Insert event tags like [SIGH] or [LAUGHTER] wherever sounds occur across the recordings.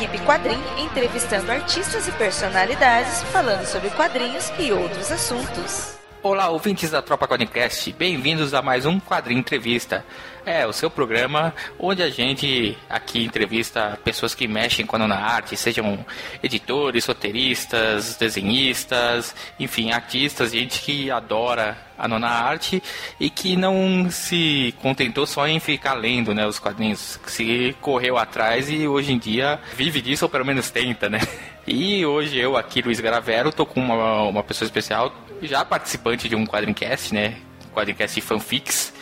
equipe Quadrim entrevistando artistas e personalidades falando sobre quadrinhos e outros assuntos. Olá, ouvintes da Tropa Quadrincast, bem-vindos a mais um Quadrinho Entrevista. É, o seu programa onde a gente aqui entrevista pessoas que mexem com a nona arte, sejam editores, roteiristas, desenhistas, enfim, artistas, gente que adora a nona arte e que não se contentou só em ficar lendo né, os quadrinhos, que se correu atrás e hoje em dia vive disso ou pelo menos tenta, né? [LAUGHS] E hoje eu aqui, Luiz Gravero, tô com uma, uma pessoa especial, já participante de um Quadrincast, né? Quadrincast Fanfics,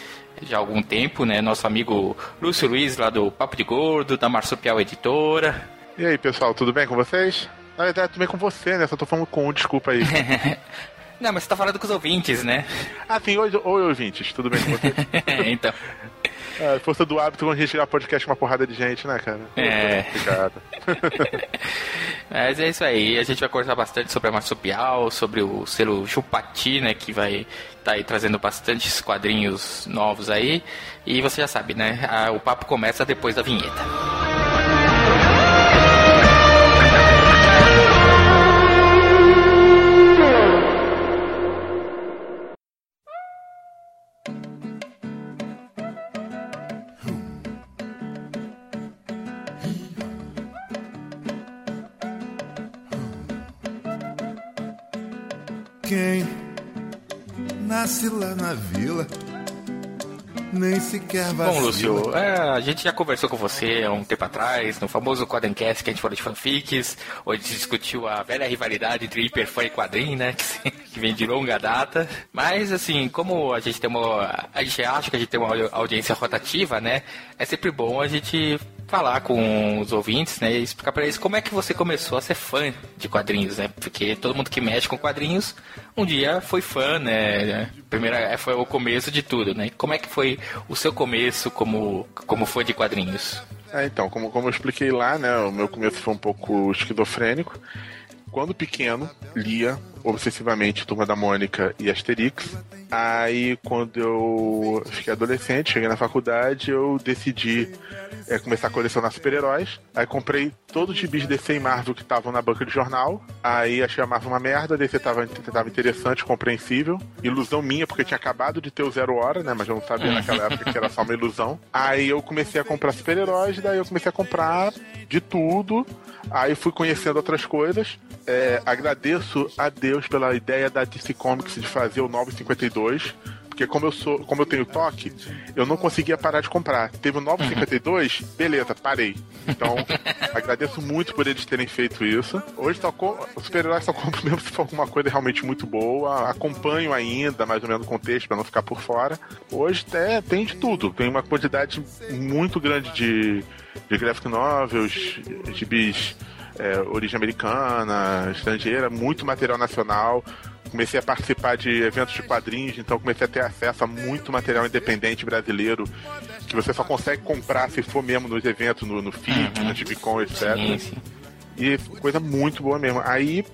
já há algum tempo, né? Nosso amigo Lúcio Luiz, lá do Papo de Gordo, da Marsupial Editora. E aí, pessoal, tudo bem com vocês? Na verdade, tudo bem com você, né? Só tô falando com um, desculpa aí. [LAUGHS] Não, mas você tá falando com os ouvintes, né? ah, sim, oi, oi ouvintes, tudo bem com vocês? [LAUGHS] então. É, força do hábito quando a gente chegar podcast com uma porrada de gente, né, cara? É. Obrigado. [LAUGHS] Mas é isso aí. A gente vai conversar bastante sobre a Marsupial, sobre o selo Chupati, né? Que vai estar tá aí trazendo bastantes quadrinhos novos aí. E você já sabe, né? o papo começa depois da vinheta. Nasce lá na vila nem sequer vacila. Bom, Lúcio, é, a gente já conversou com você há um tempo atrás, no famoso Quadrencast que a gente falou de fanfics, onde discutiu a velha rivalidade entre hiperfã e quadrinho, né? [LAUGHS] Que, que vem de longa data. Mas, assim, como a gente tem uma. A gente acha que a gente tem uma audiência rotativa, né? É sempre bom a gente falar com os ouvintes, né, e explicar para eles como é que você começou a ser fã de quadrinhos, né? Porque todo mundo que mexe com quadrinhos um dia foi fã, né? Primeira é, foi o começo de tudo, né? Como é que foi o seu começo como como fã de quadrinhos? É, então, como, como eu expliquei lá, né, o meu começo foi um pouco esquizofrênico. Quando pequeno, lia obsessivamente Turma da Mônica e Asterix. Aí, quando eu fiquei adolescente, cheguei na faculdade, eu decidi é, começar a colecionar super-heróis. Aí comprei todos os gibis DC e Marvel que estavam na banca de jornal. Aí achei a Marvel uma merda, a DC tava, tava interessante, compreensível. Ilusão minha, porque tinha acabado de ter o Zero Hora, né? Mas eu não sabia naquela época que era só uma ilusão. Aí eu comecei a comprar super-heróis, daí eu comecei a comprar de tudo. Aí fui conhecendo outras coisas. É, agradeço a Deus pela ideia da DC Comics de fazer o 952 porque como eu sou, como eu tenho toque, eu não conseguia parar de comprar. Teve o 952, beleza, parei. Então, [LAUGHS] agradeço muito por eles terem feito isso. Hoje só com, os super-heróis só compro mesmo se for alguma coisa realmente muito boa. Acompanho ainda, mais ou menos, o contexto para não ficar por fora. Hoje é, tem de tudo. Tem uma quantidade muito grande de, de graphic novels, de bis é, origem americana, estrangeira, muito material nacional comecei a participar de eventos de quadrinhos, então comecei a ter acesso a muito material independente brasileiro que você só consegue comprar se for mesmo nos eventos, no, no FIC, uhum. na Tibicon, etc. Sim, sim. E coisa muito boa mesmo. Aí,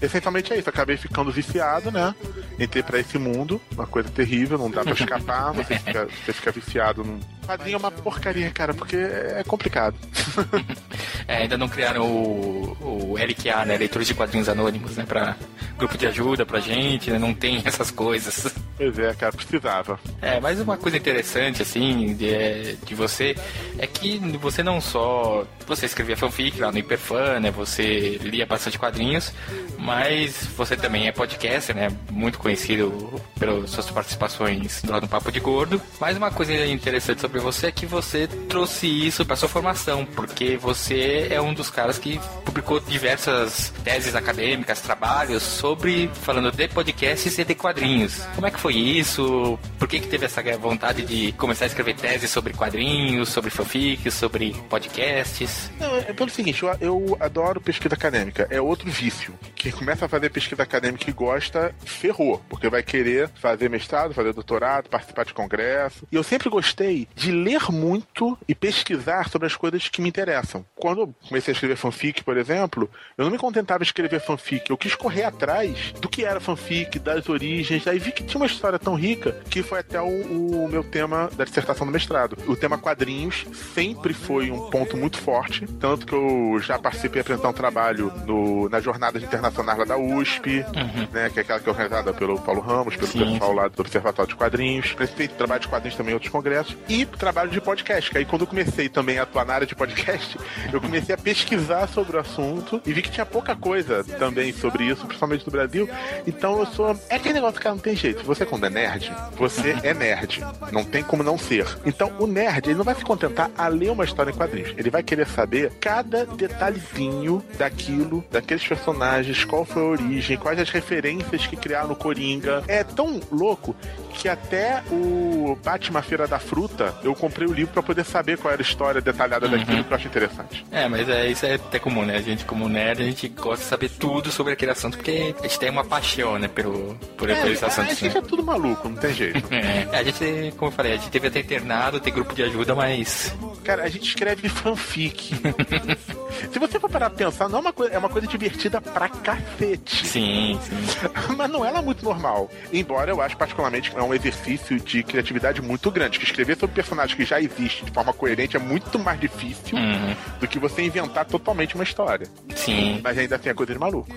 essencialmente é isso, acabei ficando viciado, né? Entrei pra esse mundo, uma coisa terrível, não dá pra escapar, [LAUGHS] você fica, você fica viciado num. Quadrinho é uma porcaria, cara, porque é complicado. [LAUGHS] é, ainda não criaram o, o LQA, né? Leitores de quadrinhos anônimos, né? Pra grupo de ajuda pra gente, né? Não tem essas coisas. Pois é, cara, precisava. É, mas uma coisa interessante, assim, de, de você, é que você não só. Você escrevia fanfic lá no Hiperfan, né? Você lia bastante quadrinhos, mas você também é podcaster, né? Muito conhecido pelas suas participações lá no Papo de Gordo. Mas uma coisa interessante sobre você é que você trouxe isso pra sua formação, porque você é um dos caras que publicou diversas teses acadêmicas, trabalhos sobre falando de podcasts e de quadrinhos. Como é que foi isso? Por que, que teve essa vontade de começar a escrever teses sobre quadrinhos, sobre fanfics, sobre podcasts? Não, é pelo seguinte, eu, eu adoro pesquisa acadêmica. É outro vício. Quem começa a fazer pesquisa acadêmica e gosta, ferrou. Porque vai querer fazer mestrado, fazer doutorado, participar de congresso. E eu sempre gostei de ler muito e pesquisar sobre as coisas que me interessam. Quando eu comecei a escrever fanfic, por exemplo, eu não me contentava em escrever fanfic. Eu quis correr atrás do que era fanfic, das origens. Aí vi que tinha umas história tão rica que foi até o, o meu tema da dissertação do mestrado. O tema quadrinhos sempre foi um ponto muito forte, tanto que eu já participei apresentar um trabalho no, na jornada internacional lá da USP, uhum. né, que é aquela que é organizada pelo Paulo Ramos, pelo sim, pessoal lá do Observatório de Quadrinhos. Participei de trabalho de quadrinhos também em outros congressos. E trabalho de podcast, que aí quando eu comecei também a atuar na área de podcast, [LAUGHS] eu comecei a pesquisar sobre o assunto e vi que tinha pouca coisa também sobre isso, principalmente no Brasil. Então eu sou. É aquele negócio que não tem jeito. Você, quando é nerd, você é nerd. Não tem como não ser. Então o nerd, ele não vai se contentar a ler uma história em quadrinhos. Ele vai querer saber cada detalhezinho daquilo, daqueles personagens, qual foi a origem, quais as referências que criaram no Coringa. É tão louco que até o Batman Feira da Fruta, eu comprei o livro para poder saber qual era a história detalhada uhum. daquilo que eu acho interessante. É, mas é, isso é até comum, né? A gente, como nerd, a gente gosta de saber tudo sobre aquele assunto, porque a gente tem uma paixão, né, pelo, por, é, por esse assunto. A gente né? É tudo maluco, não tem jeito. [LAUGHS] é, a gente, como eu falei, a gente teve até internado, tem grupo de ajuda, mas. Cara, a gente escreve fanfic. [LAUGHS] Se você for parar pra pensar, não é uma coisa, é uma coisa divertida pra cacete. Sim, sim. [LAUGHS] Mas não é lá muito normal. Embora eu acho particularmente que é um exercício de criatividade muito grande. Que escrever sobre personagens que já existe de forma coerente é muito mais difícil uhum. do que você inventar totalmente uma história. Sim. Mas ainda assim é coisa de maluco.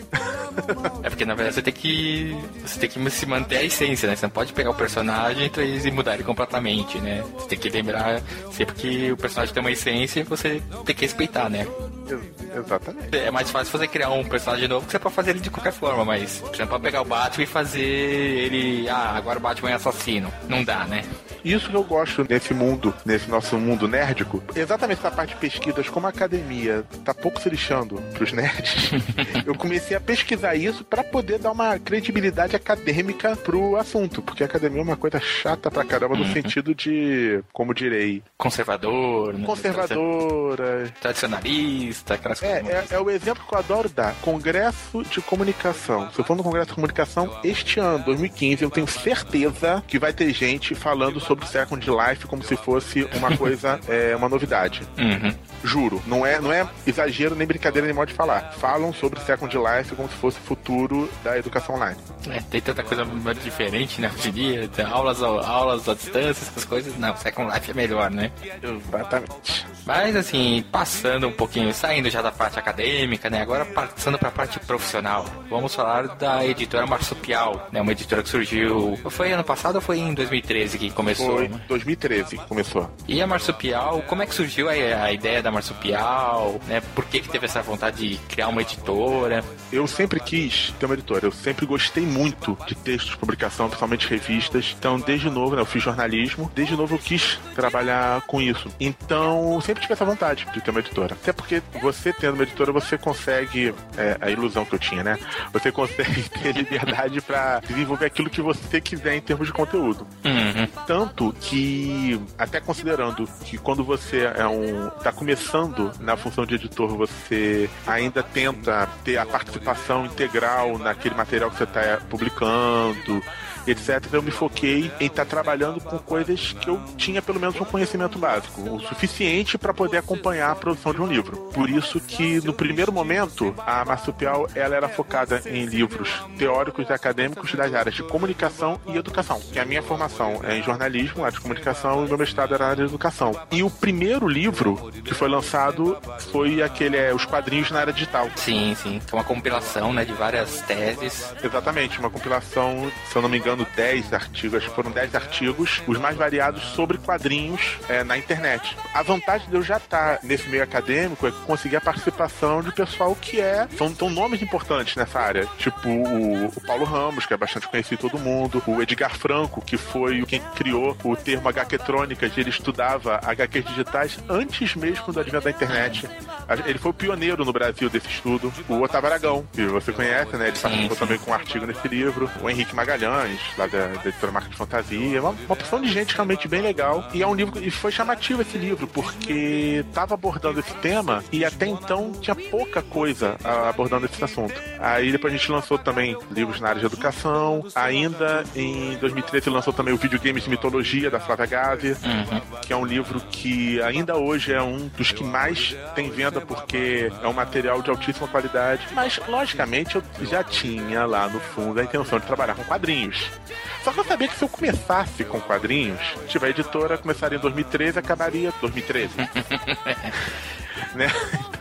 É porque na verdade você tem que. Você tem que se manter a essência, né? Você não pode pegar o personagem e mudar ele completamente, né? Você tem que lembrar sempre que o personagem tem uma essência você tem que respeitar, né? Exatamente. É mais fácil você criar um personagem novo que você pode fazer ele de qualquer forma, mas você não pode pegar o Batman e fazer ele. Ah, agora o Batman é assassino. Não dá, né? Isso que eu gosto nesse mundo, nesse nosso mundo nerdico, exatamente essa parte de pesquisas, como a academia tá pouco se lixando pros nerds, [LAUGHS] eu comecei a pesquisar isso para poder dar uma credibilidade acadêmica pro assunto, porque a academia é uma coisa chata pra caramba no uhum. sentido de, como direi, conservador, né? conservadora, tradicionalista, aquelas é, coisas. É, é o exemplo que eu adoro dar. Congresso de comunicação. Se eu for no Congresso de comunicação este ano, 2015, eu tenho certeza que vai ter gente falando sobre Second Life como se fosse uma [LAUGHS] coisa, é, uma novidade. Uhum. Juro, não é, não é exagero nem brincadeira nem modo de falar. Falam sobre Second Life como se fosse o futuro da educação online. É, tem tanta coisa diferente, né? Hoje em dia, tem aulas, aulas à distância, essas coisas. Não, Second Life é melhor, né? Exatamente. Mas assim, passando um pouquinho, saindo já da parte acadêmica, né? Agora passando para a parte profissional. Vamos falar da editora Marsupial, né? Uma editora que surgiu. Foi ano passado ou foi em 2013 que começou? Foi né? 2013 que começou. E a Marsupial, como é que surgiu a, a ideia da Marsupial? Né? Por que, que teve essa vontade de criar uma editora? Eu sempre quis ter uma editora. Eu sempre gostei muito de textos, publicação, principalmente revistas. Então, desde novo, né, eu fiz jornalismo. Desde novo eu quis trabalhar com isso. Então, sempre tive essa vontade de ter uma editora. Até porque você tendo uma editora, você consegue. É, a ilusão que eu tinha, né? Você consegue [LAUGHS] ter liberdade para desenvolver aquilo que você quiser em termos de conteúdo. Uhum. Tanto que, até considerando que quando você é um. tá começando na função de editor, você ainda tenta ter a participação integral naquele material que você está publicando etc., eu me foquei em estar tá trabalhando com coisas que eu tinha pelo menos um conhecimento básico, o suficiente para poder acompanhar a produção de um livro. Por isso que no primeiro momento a Marsupial ela era focada em livros teóricos e acadêmicos das áreas de comunicação e educação. Que a minha formação é em jornalismo, área de comunicação e meu mestrado era na área de educação. E o primeiro livro que foi lançado foi aquele é, os quadrinhos na área digital. Sim, sim, que é uma compilação, né, de várias teses. Exatamente, uma compilação, se eu não me engano engano, 10 artigos, acho que foram 10 artigos, os mais variados sobre quadrinhos é, na internet. A vantagem de eu já estar nesse meio acadêmico é conseguir a participação de pessoal que é. São, são nomes importantes nessa área. Tipo o, o Paulo Ramos, que é bastante conhecido todo mundo, o Edgar Franco, que foi quem criou o termo HQtrônicas, ele estudava HQs digitais antes mesmo do advento da internet. Ele foi o pioneiro no Brasil desse estudo. O Otávio Aragão, que você conhece, né? Ele participou também com um artigo nesse livro. O Henrique Magalhães, lá da, da editora Marca de Fantasia. Uma, uma opção de gente realmente bem legal. E é um livro. E foi chamativo esse livro, porque estava abordando esse tema e até então tinha pouca coisa abordando esse assunto. Aí depois a gente lançou também livros na área de educação. Ainda em 2013 lançou também o Videogames de Mitologia, da Flávia Gavi, uhum. que é um livro que ainda hoje é um dos que mais tem venda porque é um material de altíssima qualidade. Mas, logicamente, eu já tinha lá no fundo a intenção de trabalhar com quadrinhos. Só que eu sabia que se eu começasse com quadrinhos, tiver a editora, começaria em 2013 acabaria 2013. [LAUGHS] [LAUGHS] né?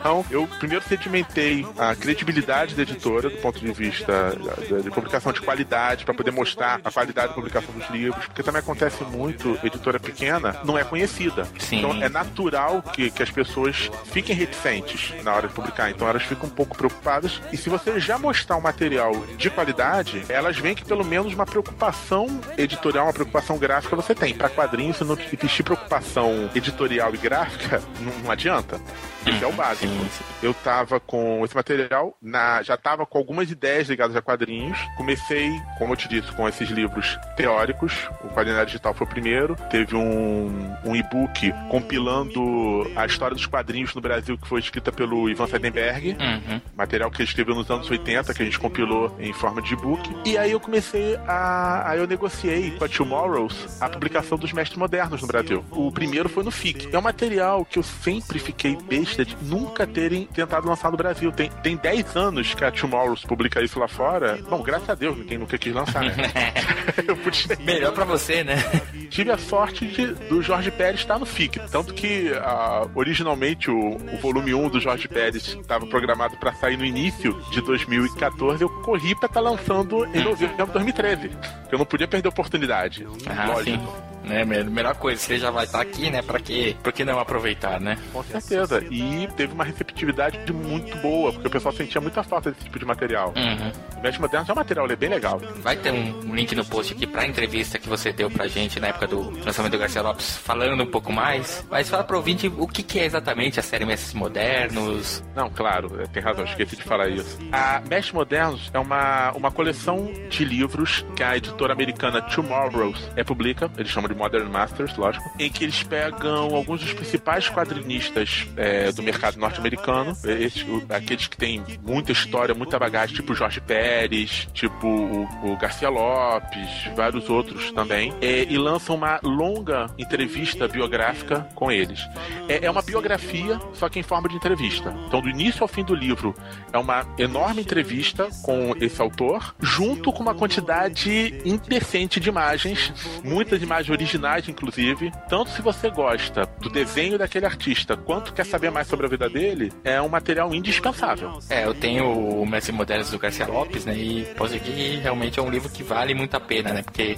Então, eu primeiro sedimentei a credibilidade da editora do ponto de vista de, publicação de qualidade, para poder mostrar a qualidade da publicação dos livros, porque também acontece muito, editora pequena não é conhecida. Sim. Então, é natural que, que as pessoas fiquem reticentes na hora de publicar. Então, elas ficam um pouco preocupadas. E se você já mostrar um material de qualidade, elas veem que pelo menos uma preocupação editorial, uma preocupação gráfica você tem. Para quadrinhos, se não existir preocupação editorial e gráfica, [LAUGHS] não, não adianta. Isso é o básico. Eu tava com esse material, na, já tava com algumas ideias ligadas a quadrinhos. Comecei, como eu te disse, com esses livros teóricos. O Quadrinário Digital foi o primeiro. Teve um, um e-book compilando a história dos quadrinhos no Brasil, que foi escrita pelo Ivan Seidenberg. Uhum. Material que ele escreveu nos anos 80, que a gente compilou em forma de e-book. E aí eu comecei a. Aí eu negociei com a Tomorrows a publicação dos Mestres Modernos no Brasil. O primeiro foi no FIC. É um material que eu sempre fiquei besta nunca terem tentado lançar no Brasil. Tem, tem 10 anos que a Tomorrows publica isso lá fora. Bom, graças a Deus, ninguém nunca quis lançar, né? [LAUGHS] Melhor pra você, né? tive a sorte de, do Jorge Pérez estar no FIC. Tanto que ah, originalmente o, o volume 1 do Jorge Pérez estava programado para sair no início de 2014. Eu corri para estar lançando em novembro de 2013. Eu não podia perder a oportunidade. Ah, Lógico. sim. Né, me- melhor coisa, ele já vai estar aqui, né? Pra que, por que não aproveitar, né? Com certeza. E teve uma receptividade de muito boa, porque o pessoal sentia muita falta desse tipo de material. Uhum. O Mestre Moderno é um material ele é bem legal. Vai ter um link no post aqui pra entrevista que você deu pra gente na época do lançamento do Garcia Lopes, falando um pouco mais. Mas fala pro ouvinte o que, que é exatamente a série Mestres Modernos. Não, claro, é, tem razão, esqueci de falar isso. A Mestres Modernos é uma, uma coleção de livros que a editora americana Tomorrows é publica, eles chamam de Modern Masters, lógico, em que eles pegam alguns dos principais quadrinistas é, do mercado norte-americano, aqueles que têm muita história, muita bagagem, tipo Jorge Pérez, tipo o, o Garcia Lopes, vários outros também, é, e lançam uma longa entrevista biográfica com eles. É, é uma biografia, só que em forma de entrevista. Então, do início ao fim do livro, é uma enorme entrevista com esse autor, junto com uma quantidade indecente de imagens, muitas imagens originais, inclusive. Tanto se você gosta do desenho daquele artista, quanto quer saber mais sobre a vida dele, é um material indispensável. É, eu tenho o Mestres Modernos do Garcia Lopes, né? E posso dizer que realmente é um livro que vale muito a pena, né? Porque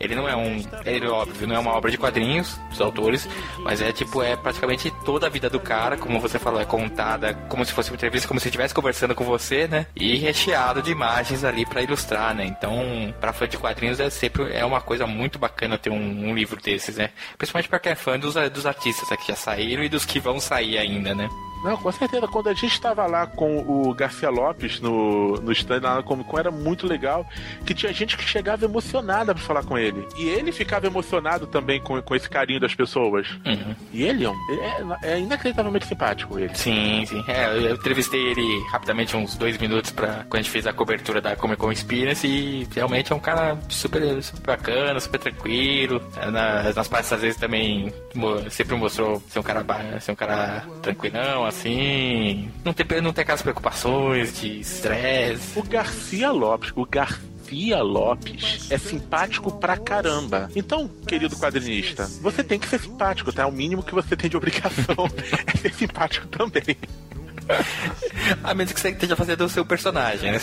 ele não é um. Ele, óbvio, não é uma obra de quadrinhos dos autores, mas é tipo, é praticamente toda a vida do cara, como você falou, é contada como se fosse uma entrevista, como se estivesse conversando com você, né? E recheado de imagens ali pra ilustrar, né? Então, pra fã de quadrinhos é sempre é uma coisa muito bacana ter um, um livro desses, né? Principalmente pra quem é fã dos, dos artistas né, que já saíram e dos que vão sair ainda, né? Não, com certeza. Quando a gente estava lá com o Garcia Lopes no, no stand lá na Comic Con, era muito legal. Que tinha gente que chegava emocionada pra falar com ele. E ele ficava emocionado também com, com esse carinho das pessoas. Uhum. E ele, ele é, é inacreditavelmente simpático, ele. Sim, sim. É, eu entrevistei ele rapidamente, uns dois minutos, pra, quando a gente fez a cobertura da Comic Con Experience, e realmente é um cara super, super bacana, super tranquilo. É, Nas, nas palestras, às vezes, também sempre mostrou ser um cara, ser um cara tranquilão, assim. Não ter, não ter aquelas preocupações de estresse. O Garcia Lopes, o Garcia Lopes é simpático pra caramba. Então, querido quadrinista, você tem que ser simpático, tá? É o mínimo que você tem de obrigação [LAUGHS] é ser simpático também. A menos que você esteja fazendo o seu personagem, né?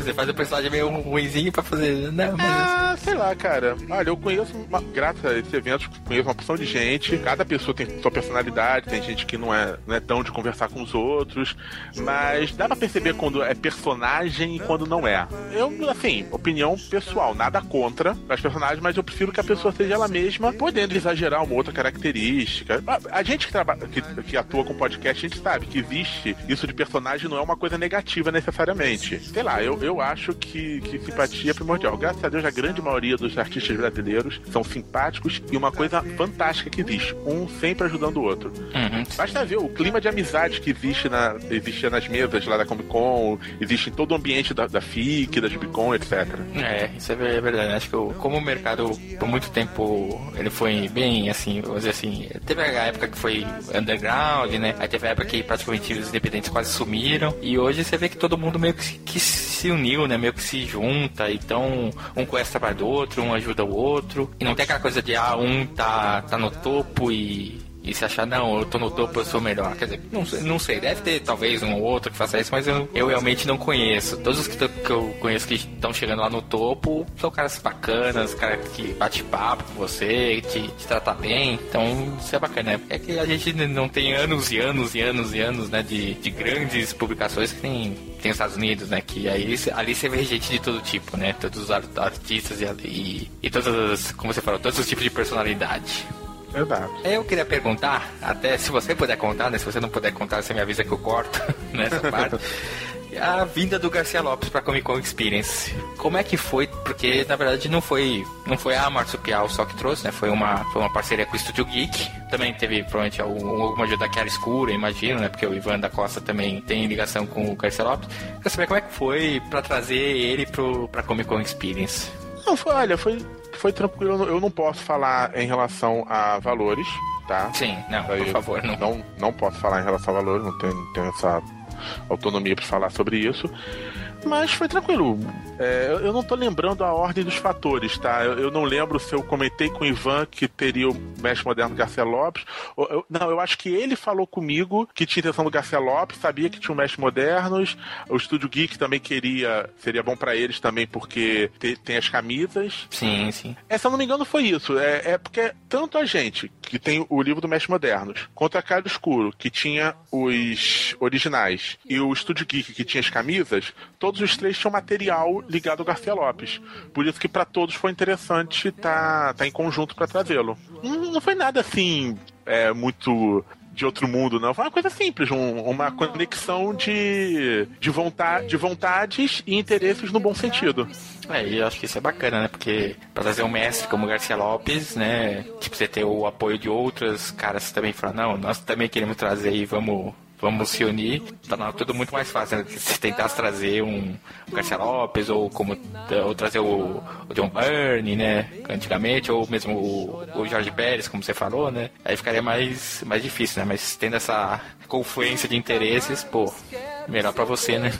Você faz o personagem meio ruimzinho pra fazer. Não, mas. Ah, sei lá, cara. Olha, eu conheço, uma, graças a esse evento, conheço uma porção de gente. Cada pessoa tem sua personalidade, tem gente que não é, não é tão de conversar com os outros. Mas dá pra perceber quando é personagem e quando não é. Eu, assim, opinião pessoal, nada contra as personagens, mas eu prefiro que a pessoa seja ela mesma, podendo exagerar uma outra característica. A, a gente que, trabalha, que, que atua com podcast, a gente sabe que existe isso de personagem não é uma coisa negativa necessariamente. Sei lá, eu, eu acho que, que simpatia é primordial. Graças a Deus, a grande maioria dos artistas brasileiros são simpáticos e uma coisa fantástica que existe: um sempre ajudando o outro. Uhum. Basta ver o clima de amizade que existe, na, existe nas mesas lá da Comic Con, existe em todo o ambiente da, da FIC, da Gibicon, etc. É, isso é verdade. Acho que eu, como o mercado por muito tempo ele foi bem assim, vamos dizer assim, teve a época que foi underground, né? Aí teve a época que praticamente os independentes quase sumiram. E hoje você vê que todo mundo meio que, que se uniu, né? Meio que se junta. Então, um conhece trabalho do outro, um ajuda o outro. E não tem aquela coisa de, ah, um tá, tá no topo e e se achar, não, eu tô no topo, eu sou melhor. Quer dizer, não, não sei, deve ter talvez um ou outro que faça isso, mas eu, eu realmente não conheço. Todos os que, que eu conheço que estão chegando lá no topo são caras bacanas, caras que bate papo com você, te, te trata bem. Então, isso é bacana. É que a gente não tem anos e anos e anos e anos, né, de, de grandes publicações que tem, tem os Estados Unidos, né, que aí ali você vê gente de todo tipo, né, todos os artistas e, e, e todas, como você falou, todos os tipos de personalidade. Exato. Eu queria perguntar, até se você puder contar, né? Se você não puder contar, você me avisa que eu corto [LAUGHS] nessa parte. a vinda do Garcia Lopes para Comic Con Experience. Como é que foi? Porque na verdade não foi não foi a Marsupial só que trouxe, né? Foi uma foi uma parceria com o Estúdio Geek. Também teve provavelmente alguma ajuda da Chiara Escura, imagino, né? Porque o Ivan da Costa também tem ligação com o Garcia Lopes. Quer saber como é que foi para trazer ele para Comic Con Experience? Não, foi, olha, foi foi tranquilo. Eu não posso falar em relação a valores, tá? Sim, não, por favor, não. não. Não posso falar em relação a valores, não tenho, não tenho essa autonomia para falar sobre isso. Mas foi tranquilo. É, eu não tô lembrando a ordem dos fatores, tá? Eu, eu, não lembro se eu comentei com o Ivan que teria o mestre moderno Garcia Lopes. Ou, eu, não, eu acho que ele falou comigo que tinha intenção do Garcia Lopes, sabia que tinha o mestre modernos. O Estúdio Geek também queria, seria bom para eles também, porque te, tem as camisas. Sim, sim. É, se eu não me engano, foi isso. É, é porque tanto a gente, que tem o livro do Mestre Modernos, quanto a Cara Escuro, que tinha os originais, e o Estúdio Geek, que tinha as camisas, todos os três tinham material ligado ao Garcia Lopes. Por isso que para todos foi interessante estar tá, tá em conjunto para trazê-lo. Não, não foi nada assim é, muito de outro mundo, não. Foi uma coisa simples, um, uma conexão de, de, vontade, de vontades e interesses no bom sentido. É, e eu acho que isso é bacana, né? Porque pra trazer um mestre como Garcia Lopes, né? Tipo, você ter o apoio de outros caras também falar, não, nós também queremos trazer e vamos vamos se unir, tá tudo muito mais fácil. Né? Se tentasse trazer um, Garcia Lopes ou como ou trazer o, o, John Byrne, né, antigamente, ou mesmo o, o Jorge Pérez, como você falou, né, aí ficaria mais, mais difícil, né, mas tendo essa confluência de interesses, pô, melhor para você, né.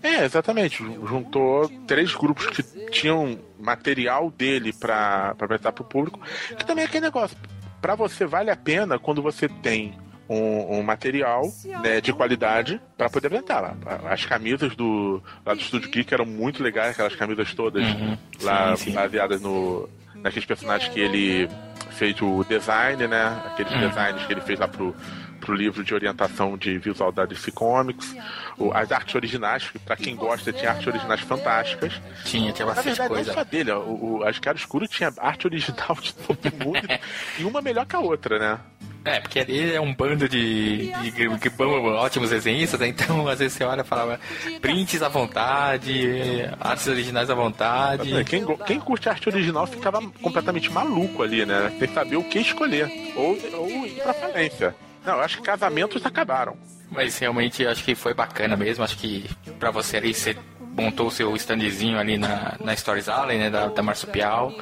É, exatamente. Juntou três grupos que tinham material dele para apresentar para o público, que também é aquele negócio. Para você vale a pena quando você tem um, um material né, de qualidade para poder apresentar lá. As camisas do, lá do Estúdio Geek eram muito legais, aquelas camisas todas uhum. lá sim, sim. baseadas no, naqueles personagens que ele fez o design, né? Aqueles uhum. designs que ele fez lá pro, pro livro de orientação de visual da DC Comics. O, as artes originais, que pra quem gosta, tinha artes originais fantásticas. Tinha, tinha bastante verdade, coisa. não só dele, o, o, as Cara Escuro tinha arte original [LAUGHS] de todo mundo [LAUGHS] e uma melhor que a outra, né? É, porque ali é um bando de, de, de, de ótimos desenhistas, né? então às vezes você olha e fala prints à vontade, artes originais à vontade. Quem, quem curte arte original ficava completamente maluco ali, né? Tem que saber o que escolher, ou, ou ir pra falência. Não, eu acho que casamentos acabaram. Mas realmente acho que foi bacana mesmo, acho que pra você ali, você montou o seu standzinho ali na, na Stories Alley, né, da, da Marsupial.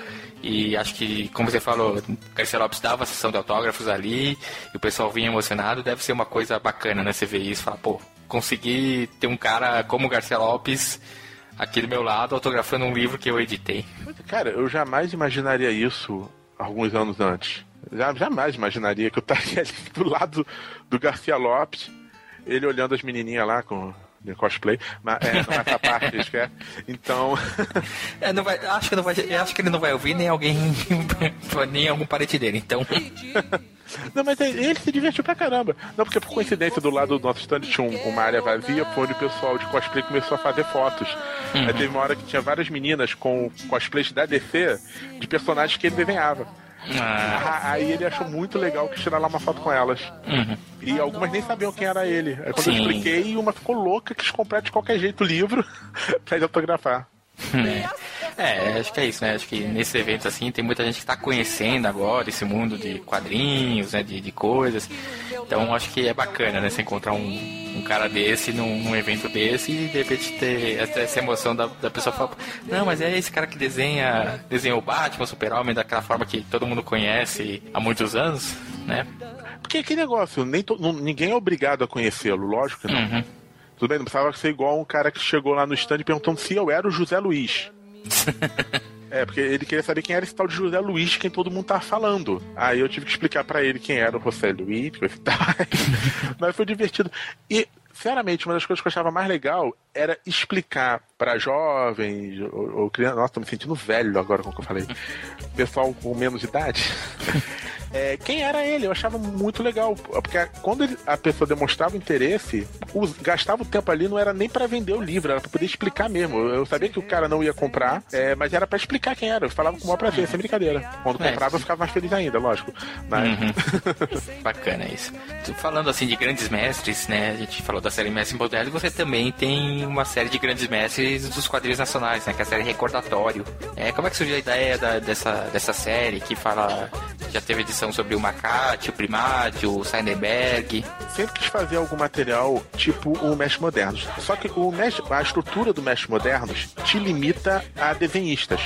E acho que, como você falou, Garcia Lopes dava a sessão de autógrafos ali, e o pessoal vinha emocionado, deve ser uma coisa bacana, né? Você ver isso e falar, pô, consegui ter um cara como Garcia Lopes aqui do meu lado autografando um livro que eu editei. Cara, eu jamais imaginaria isso alguns anos antes. Jamais imaginaria que eu estaria [LAUGHS] ali do lado do Garcia Lopes, ele olhando as menininhas lá com de cosplay, mas é, não é essa parte, acho que é. Então. [LAUGHS] é, não vai, acho, que não vai, acho que ele não vai ouvir nem alguém, [LAUGHS] nem algum parente dele, então. [LAUGHS] Não, mas ele se divertiu pra caramba. Não, porque por coincidência do lado do nosso stand tinha uma área vazia, foi onde o pessoal de cosplay começou a fazer fotos. Uhum. Aí teve uma hora que tinha várias meninas com cosplays da DC de personagens que ele desenhava. Ah. Aí ele achou muito legal que tirar lá uma foto com elas. Uhum. E algumas nem sabiam quem era ele. Aí quando Sim. eu expliquei, uma ficou louca, quis comprar de qualquer jeito o livro [LAUGHS] pra ele autografar. É, acho que é isso, né? Acho que nesses eventos assim tem muita gente que tá conhecendo agora esse mundo de quadrinhos, né? De, de coisas. Então acho que é bacana, né? Você encontrar um, um cara desse num, num evento desse e de repente ter essa, essa emoção da, da pessoa falar, não, mas é esse cara que desenha, desenhou o Batman, o Super-Homem daquela forma que todo mundo conhece há muitos anos, né? Porque que negócio, nem to- não- ninguém é obrigado a conhecê-lo, lógico que não. Uhum. Tudo bem, não precisava ser igual um cara que chegou lá no stand perguntando se eu era o José Luiz. [LAUGHS] É, porque ele queria saber quem era esse tal de José Luiz quem todo mundo tá falando. Aí eu tive que explicar pra ele quem era o José Luiz, coisa e tal. [LAUGHS] Mas foi divertido. E, sinceramente, uma das coisas que eu achava mais legal era explicar pra jovens ou, ou crianças. Nossa, tô me sentindo velho agora com o que eu falei. Pessoal com menos idade. [LAUGHS] É, quem era ele? Eu achava muito legal. Porque quando ele- a pessoa demonstrava interesse, os- gastava o tempo ali não era nem pra vender o livro, era pra poder explicar mesmo. Eu, sabia que o cara não ia comprar, é, mas era pra explicar quem era. Eu falava com o maior prazer, sem brincadeira. Quando É. comprava, eu ficava mais feliz ainda, lógico. Mas, Uhum. [LAUGHS] Bacana isso. Falando assim de grandes mestres, né? A gente falou da série Mestre Moderno, você também tem uma série de grandes mestres dos quadrinhos nacionais, né? Que é a série Recordatório. É, como é que surgiu a ideia da- dessa, dessa série que fala. Já teve edição sobre o Macate, o Primário, o Seidenberg. sempre quis fazer algum material tipo o Mestre Modernos. Só que o mestre, a estrutura do Mestre Modernos te limita a desenhistas.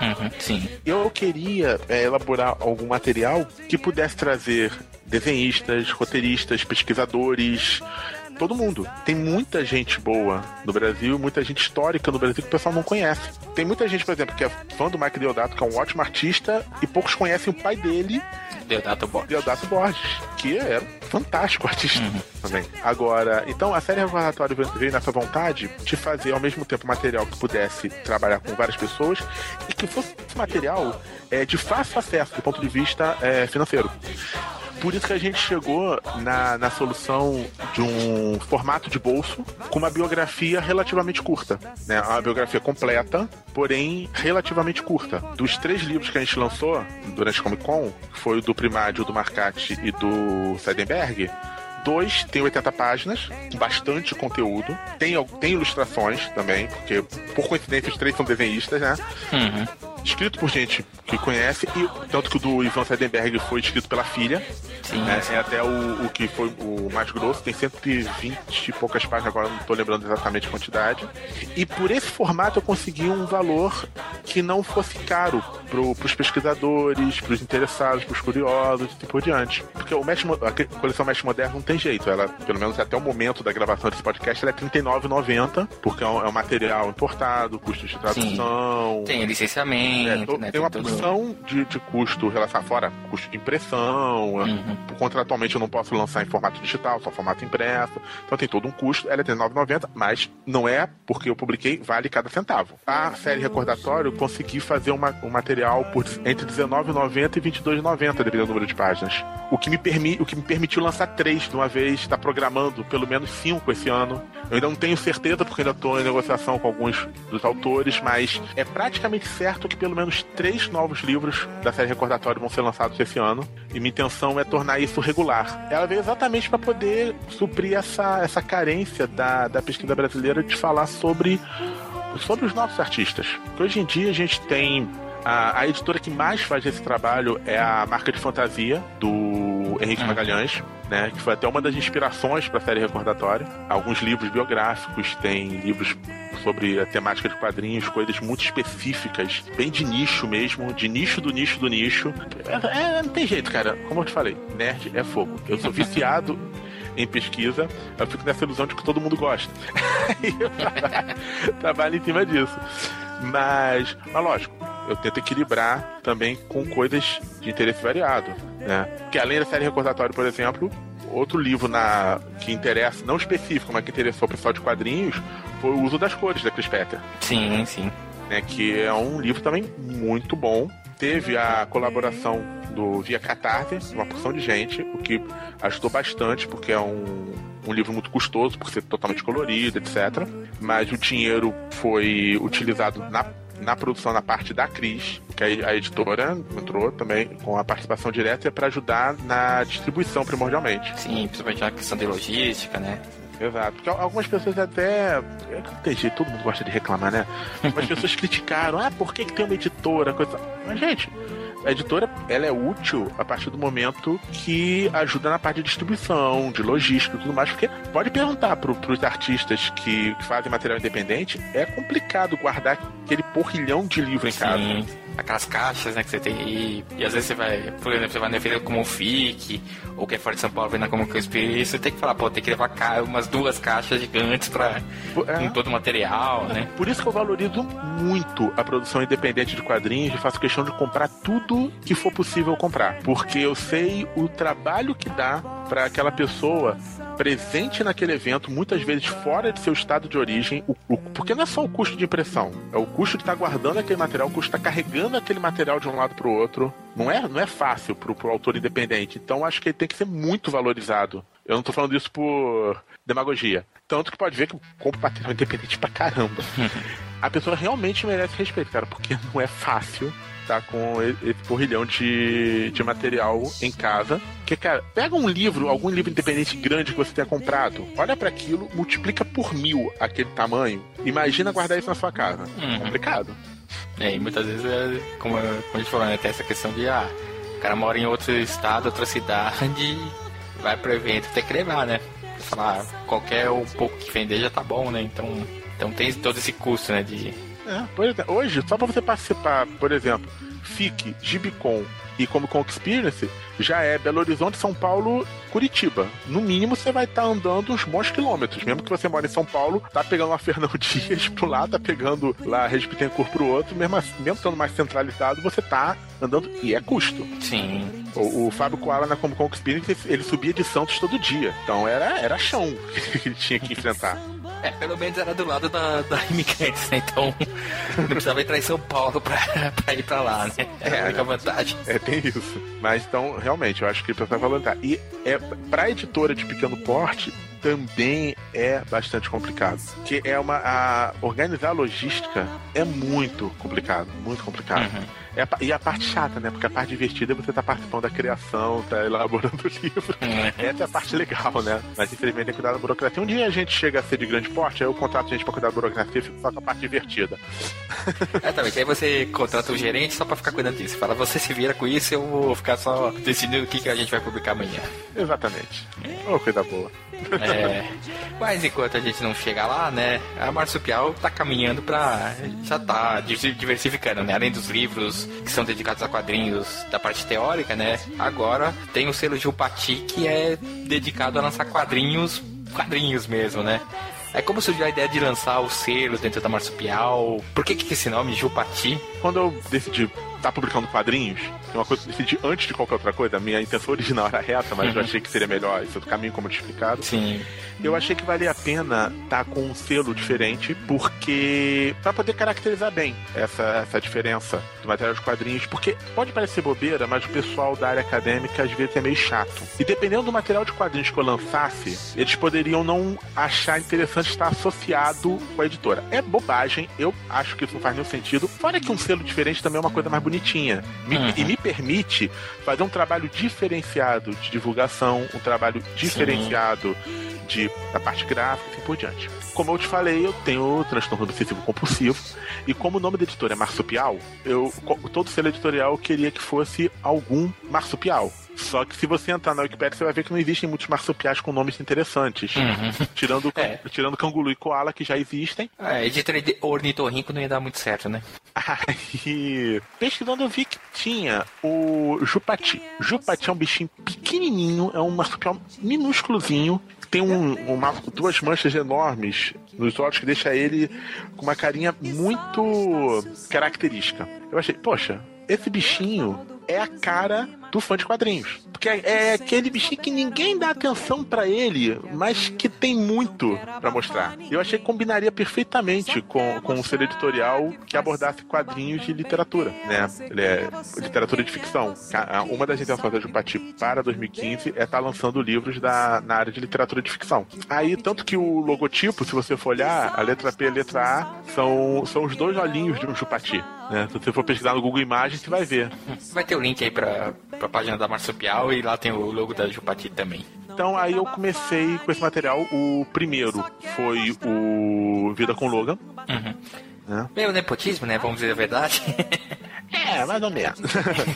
Uhum, sim. eu queria é, elaborar algum material que pudesse trazer desenhistas, roteiristas, pesquisadores, todo mundo. Tem muita gente boa no Brasil, muita gente histórica no Brasil que o pessoal não conhece. Tem muita gente, por exemplo, que é fã do Mike Deodato, que é um ótimo artista, e poucos conhecem o pai dele, Deodato Borges. Deodato Borges, que era um fantástico artista também. Agora, então a série Recordatório veio nessa vontade de fazer ao mesmo tempo material que pudesse trabalhar com várias pessoas e que fosse material é, de fácil acesso do ponto de vista é, financeiro. Por isso que a gente chegou na, na solução de um formato de bolso com uma biografia relativamente curta. Né? Uma biografia completa, porém relativamente curta. Dos três livros que a gente lançou durante Comic Con, foi o do Primário, do Marcati e do Seidenberg, Dois tem 80 páginas, bastante conteúdo. Tem, tem ilustrações também, porque por coincidência os três são desenhistas, né? Uhum. Escrito por gente que conhece, e tanto que o do Ivan Seidenberg foi escrito pela filha. Sim. né? É até o, o que foi o mais grosso, tem 120 e poucas páginas, agora não tô lembrando exatamente a quantidade. E por esse formato eu consegui um valor que não fosse caro pro, pros pesquisadores, pros interessados, pros curiosos e por diante. Porque o Mo- a coleção Mestre Moderno não tem jeito, ela, pelo menos até o momento da gravação desse podcast, ela é R$ 39,90, porque é um, é um material importado, custo de tradução. Tem É, to- né? tem uma tudo. porção de, de custo relação fora custo de impressão. Uhum. Contratualmente eu não posso lançar em formato digital, só formato impresso. Então tem todo um custo. Ela é R$39,90, mas não é porque eu publiquei, vale cada centavo. A série recordatório consegui fazer uma, um material por entre R$19,90 e R$22,90, dependendo do número de páginas. O que me, permi, o que me permitiu lançar três de uma vez, está programando pelo menos cinco esse ano. Eu ainda não tenho certeza, porque ainda estou em negociação com alguns dos autores, mas é praticamente certo que pelo menos três novos livros da série Recordatório vão ser lançados esse ano. E minha intenção é tornar isso regular. Ela veio exatamente para poder suprir essa, essa carência da, da pesquisa brasileira de falar sobre, sobre os nossos artistas. Porque hoje em dia a gente tem. A, a editora que mais faz esse trabalho é a marca de fantasia do Henrique Uhum. Magalhães, né? Que foi até uma das inspirações para a série Recordatório. Alguns livros biográficos, tem livros sobre a temática de quadrinhos, coisas muito específicas, bem de nicho mesmo, de nicho do nicho do nicho. É, é, não tem jeito, cara. Como eu te falei, nerd é fogo. Eu sou viciado [LAUGHS] em pesquisa, eu fico nessa ilusão de que todo mundo gosta. [LAUGHS] e eu trabalho, [LAUGHS] trabalho em cima disso. Mas, mas lógico, eu tento equilibrar também com coisas de interesse variado, né? Porque além da série recordatório, por exemplo, outro livro na que interessa, não específico, mas que interessou o pessoal de quadrinhos, foi o uso das cores da Chris Petter, Sim, sim. né? Que é um livro também muito bom. Teve a colaboração do via Catarse, uma porção de gente, o que ajudou bastante, porque é um, um livro muito custoso, por ser totalmente colorido, etc. Mas o dinheiro foi utilizado na, na produção, na parte da Cris, que a, a editora entrou também com a participação direta para ajudar na distribuição primordialmente. Sim, principalmente na questão de logística, né? Exato. Porque algumas pessoas até. Entendi, todo mundo gosta de reclamar, né? Algumas pessoas [LAUGHS] criticaram, ah, por que, que tem uma editora? Coisa... Mas, gente, a editora ela é útil a partir do momento que ajuda na parte de distribuição, de logística e tudo mais, porque pode perguntar para os artistas que, que, fazem material independente, é complicado guardar aquele porrilhão de livro em Sim. Aquelas caixas, né, que você tem aí. E às vezes você vai, por exemplo, você vai na feira como um FIC, ou que é fora de São Paulo, vem na como que você tem que falar, pô, tem que levar umas duas caixas gigantes pra, é. com todo o material, né? Por isso que eu valorizo muito a produção independente de quadrinhos e faço questão de comprar tudo que for possível comprar. Porque eu sei o trabalho que dá para aquela pessoa presente naquele evento, muitas vezes fora de seu estado de origem, o, o, porque não é só o custo de impressão, é o custo de estar tá guardando aquele material, o custo de estar tá carregando aquele material de um lado para o outro. Não é, não é fácil para o autor independente. Então acho que ele tem que ser muito valorizado. Eu não estou falando isso por demagogia. Tanto que pode ver que eu compro material independente pra caramba. [LAUGHS] A pessoa realmente merece respeito, cara, porque não é fácil tá com esse porrilhão de, de material em casa. Que, cara, pega um livro, algum livro independente grande que você tenha comprado, olha para aquilo, multiplica por mil aquele tamanho, imagina guardar isso na sua casa. Uhum. Complicado. É, e muitas vezes, é, como, como a gente falou, né, tem essa questão de, ah, o cara mora em outro estado, outra cidade, [LAUGHS] vai pro evento, tem que levar, né? Falar, qualquer um pouco que vender já tá bom, né? Então, então tem todo esse custo, né, de é, hoje, só para você participar, por exemplo, FIC, Gibicon e Comic Con Experience, já é Belo Horizonte, São Paulo, Curitiba. No mínimo, você vai estar tá andando uns bons quilômetros. Mesmo que você mora em São Paulo, tá pegando uma [LAUGHS] Fernão Dias pro lado, tá pegando lá a Respitencourt pro outro, mesmo, assim, mesmo estando mais centralizado, você tá andando. E é custo. Sim. O, o Fábio Koala na Comic Con Experience, ele subia de Santos todo dia. Então era, era chão [LAUGHS] que ele tinha que enfrentar. É, pelo menos era do lado da, da Imigrantes, né? Então não precisava entrar em São Paulo pra, pra ir pra lá, né? É a única vantagem. É, tem isso. Mas então, realmente, eu acho que ele precisa valorizar. E é, pra editora de pequeno porte, também é bastante complicado. Que é uma. A, organizar a logística é muito complicado. Muito complicado. Uhum. É a, e a parte chata, né? Porque a parte divertida é você tá participando da criação, tá elaborando o livro. É. Essa é a parte legal, né? Mas infelizmente tem que cuidar da burocracia. Um dia a gente chega a ser de grande porte, aí eu contrato gente pra cuidar da burocracia e fico só com a parte divertida. Exatamente. Aí você contrata o gerente só pra ficar cuidando disso. Fala, você se vira com isso, eu vou ficar só decidindo o que, que a gente vai publicar amanhã. Exatamente. Ô, oh, coisa boa. É, mas enquanto a gente não chega lá, né, a Marsupial tá caminhando pra. já tá diversificando, né? Além dos livros que são dedicados a quadrinhos da parte teórica, né? Agora tem o selo Jupati que é dedicado a lançar quadrinhos, quadrinhos mesmo, né? É como surgiu a ideia de lançar o selo dentro da Marsupial? Por que, que esse nome, Jupati? Quando eu decidi tá publicando quadrinhos, é uma coisa que eu decidi antes de qualquer outra coisa. A minha intenção original era reta, mas uhum. eu achei que seria melhor esse outro caminho, como eu tinha explicado. Sim. Eu achei que valia a pena estar tá com um selo diferente, porque. para poder caracterizar bem essa, essa diferença do material de quadrinhos, porque pode parecer bobeira, mas o pessoal da área acadêmica às vezes é meio chato. E dependendo do material de quadrinhos que eu lançasse, eles poderiam não achar interessante estar associado com a editora. É bobagem, eu acho que isso não faz nenhum sentido. Fora que um selo diferente também é uma coisa mais bonitinha. Me, uhum. E me permite fazer um trabalho diferenciado de divulgação, um trabalho diferenciado Sim. de, da parte gráfica e assim por diante. Como eu te falei, eu tenho transtorno obsessivo compulsivo. E como o nome da editora é Marsupial, eu, todo selo editorial eu queria que fosse algum marsupial. Só que se você entrar na Wikipedia, você vai ver que não existem muitos marsupiais com nomes interessantes. Uhum. Tirando, é. tirando canguru e koala, que já existem. É, de ornitorrinco não ia dar muito certo, né? Aí, [LAUGHS] pesquisando, eu vi que tinha o Jupati. Jupati é um bichinho pequenininho, é um marsupial minúsculozinho, tem um, uma, duas manchas enormes nos olhos que deixa ele com uma carinha muito característica. Eu achei, poxa, esse bichinho é a cara do fã de quadrinhos. Porque é, é aquele bichinho que ninguém dá atenção para ele, mas que tem muito para mostrar. Eu achei que combinaria perfeitamente com, com um ser editorial que abordasse quadrinhos de literatura, né? É, literatura de ficção. Uma das intenções da Jupati para 2015 é estar tá lançando livros da, na área de literatura de ficção. Aí, tanto que o logotipo, se você for olhar, a letra P e a letra A são, são os dois olhinhos de um Jupati. Né? Se você for pesquisar no Google Imagens, você vai ver. Vai ter o link aí pra, pra página da Marsupial e lá tem o logo da Jupati também. Então aí eu comecei com esse material. O primeiro foi o Vida com Logan. Uhum. Né? Meio nepotismo, né? Vamos dizer a verdade. [LAUGHS] É, mais ou menos.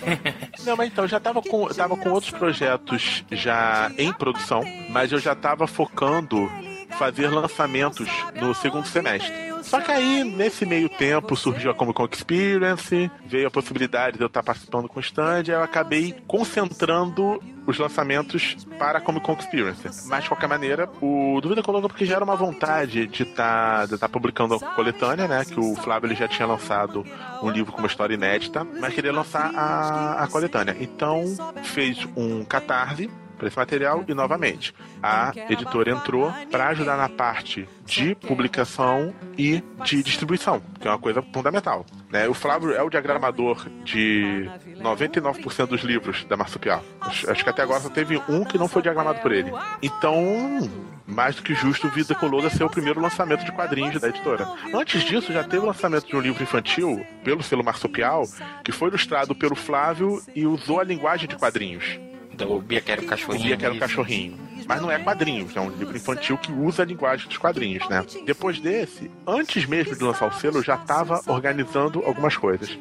[LAUGHS] Não, mas então, eu já tava com, tava com outros projetos já em produção, mas eu já tava focando fazer lançamentos no segundo semestre. Só que aí, nesse meio tempo, surgiu a Comic Con Experience, veio a possibilidade de eu estar participando com o stand, eu acabei concentrando os lançamentos para a Comic Con Experience. Mas, de qualquer maneira, o Dúvida Colônia porque já era uma vontade de estar tá, tá publicando a coletânea, né? Que o Flávio ele já tinha lançado um livro com uma história inédita, mas queria lançar a, a coletânea. Então, fez um catarse para esse material e novamente a editora entrou para ajudar na parte de publicação e de distribuição, que é uma coisa fundamental. Né? O Flávio é o diagramador de 99% dos livros da Marsupial. Acho que até agora só teve um que não foi diagramado por ele. Então, mais do que justo o Vida Colora ser o primeiro lançamento de quadrinhos da editora. Antes disso, já teve o lançamento de um livro infantil pelo selo Marsupial, que foi ilustrado pelo Flávio e usou a linguagem de quadrinhos. Então, o Bia quer um cachorrinho. O Bia quer um cachorrinho. Mas não é quadrinhos, é um livro infantil que usa a linguagem dos quadrinhos, né? Depois desse, antes mesmo de lançar o selo, eu já estava organizando algumas coisas.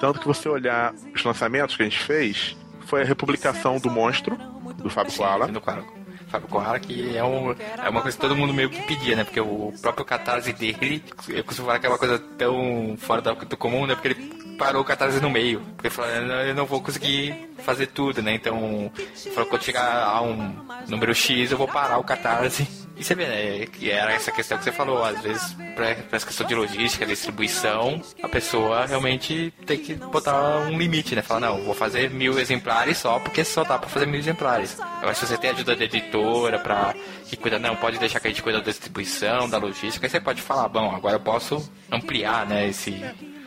Tanto que você olhar os lançamentos que a gente fez, foi a republicação do Monstro, do Fábio Koala. Do Fábio Koala, que é, um, é uma coisa que todo mundo meio que pedia, né? Porque o próprio catarse dele, eu costumo falar que é uma coisa tão fora do comum, né? Porque ele parou o Catarse no meio. Porque falou, eu não vou conseguir fazer tudo, né? Então, falou, quando chegar a um número X, eu vou parar o Catarse. E você vê, né? Que era essa questão que você falou, às vezes, pra essa questão de logística, distribuição, a pessoa realmente tem que botar um limite, né? Falar, não, vou fazer mil exemplares só porque só dá pra fazer mil exemplares. Acho que você tem ajuda da editora pra que cuida, não, pode deixar que a gente cuida da distribuição, da logística, aí você pode falar, bom, agora eu posso ampliar, né, esse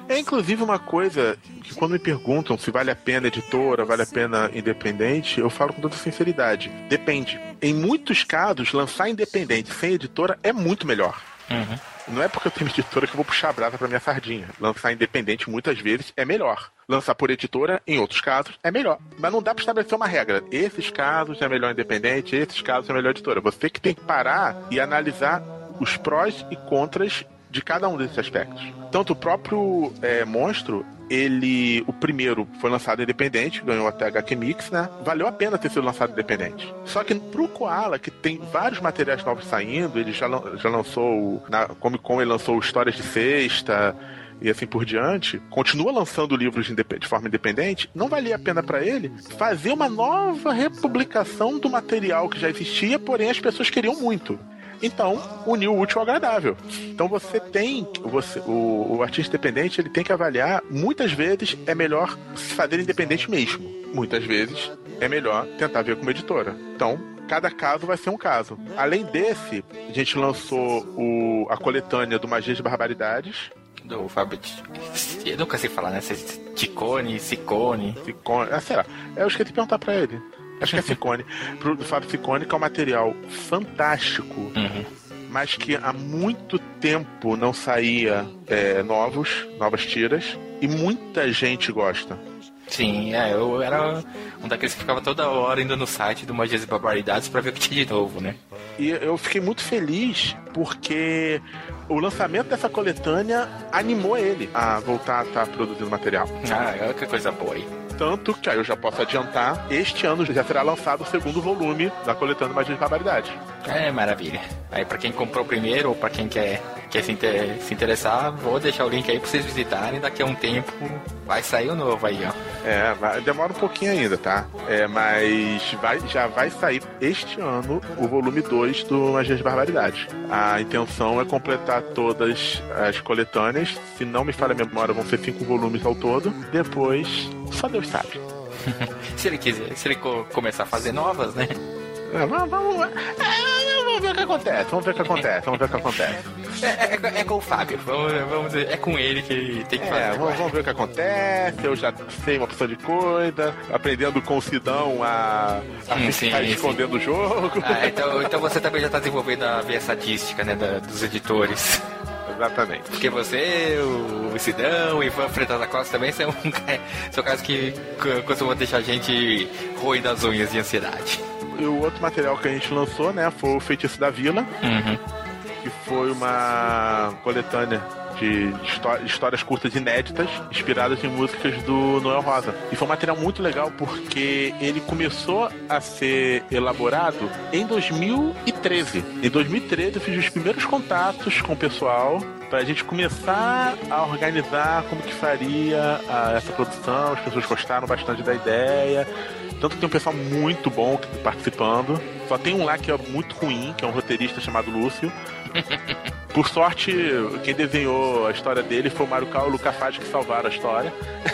é inclusive uma coisa que quando me perguntam se vale a pena editora, vale a pena independente, eu falo com toda sinceridade. Depende. Em muitos casos, lançar independente sem editora é muito melhor. Uhum. Não é porque eu tenho [LAUGHS] editora que eu vou puxar a brasa pra minha sardinha. Lançar independente muitas vezes é melhor. Lançar por editora, em outros casos, é melhor. Mas não dá pra estabelecer uma regra. Esses casos é melhor independente, esses casos é melhor editora. Você que tem que parar e analisar os prós e contras de cada um desses aspectos. Tanto o próprio é, monstro, ele. O primeiro foi lançado independente, ganhou até HQ Mix, né? Valeu a pena ter sido lançado independente. Só que pro Koala, que tem vários materiais novos saindo, ele já, já lançou. Na Comic Con ele lançou histórias de sexta e assim por diante, continua lançando livros de, forma independente, não valia a pena para ele fazer uma nova republicação do material que já existia, porém as pessoas queriam muito. Então, uniu o útil ao agradável. Então você tem, você, o, o artista independente ele tem que avaliar, muitas vezes é melhor fazer independente mesmo. Muitas vezes é melhor tentar ver como editora. Então, cada caso vai ser um caso. Além desse, a gente lançou o, a coletânea do Magias de Barbaridades. Do Fábio. Eu nunca sei falar, né? Ticone, Cicone. Cicone. Ah, sei lá. Eu esqueci de perguntar pra ele. Acho que é Ficone. do Fábio Ficone, que é um material fantástico. Uhum. Mas que há muito tempo não saía é, novos, novas tiras, e muita gente gosta. Sim, é, eu era um daqueles que ficava toda hora indo no site do Magias e Barbaridades para ver o que tinha de novo, né? E eu fiquei muito feliz porque o lançamento dessa coletânea animou ele a voltar a estar tá produzindo material. Ah, que coisa boa aí. Tanto que aí eu já posso adiantar, este ano já será lançado o segundo volume da Coletando Magia de Barbaridade. É, maravilha. Aí para quem comprou primeiro ou para quem quer, quer se, inter se interessar, vou deixar o link aí para vocês visitarem. Daqui a um tempo vai sair o novo aí, ó. É, vai, demora um pouquinho ainda, tá? É, mas vai, já vai sair este ano o volume 2 do Magia de Barbaridade. A intenção é completar todas as coletâneas. Se não me falha a memória, vão ser cinco volumes ao todo. Depois só Deus sabe. [LAUGHS] se ele quiser, se ele co começar a fazer novas, né? É, vamos, vamos, é, vamos ver o que acontece, vamos ver o que acontece, vamos ver o que acontece. É, é, é com o Fábio, vamos, vamos, é com ele que tem que fazer. É, vamos, vamos, ver o que acontece, eu já sei uma opção de coisa, aprendendo com o Sidão a, a sim, ficar sim, escondendo o jogo. Ah, então, então você também já está desenvolvendo a via estatística, né, da, dos editores. Exatamente. Porque você, o Sidão, o Ivan Freitas da Costa também são, [LAUGHS] são caras que costumam deixar a gente roendo as unhas de ansiedade. E o outro material que a gente lançou, né, foi o Feitiço da Vila. Uhum. Que foi uma coletânea de histórias curtas inéditas, inspiradas em músicas do Noel Rosa. E foi um material muito legal porque ele começou a ser elaborado em 2013. Em 2013 eu fiz os primeiros contatos com o pessoal para a gente começar a organizar como que faria a, essa produção. As pessoas gostaram bastante da ideia. Tanto que tem um pessoal muito bom participando. Só tem um lá que é muito ruim, que é um roteirista chamado Lúcio. [LAUGHS] Por sorte, quem desenhou a história dele foi o Marucal e o Luca Fage que salvaram a história.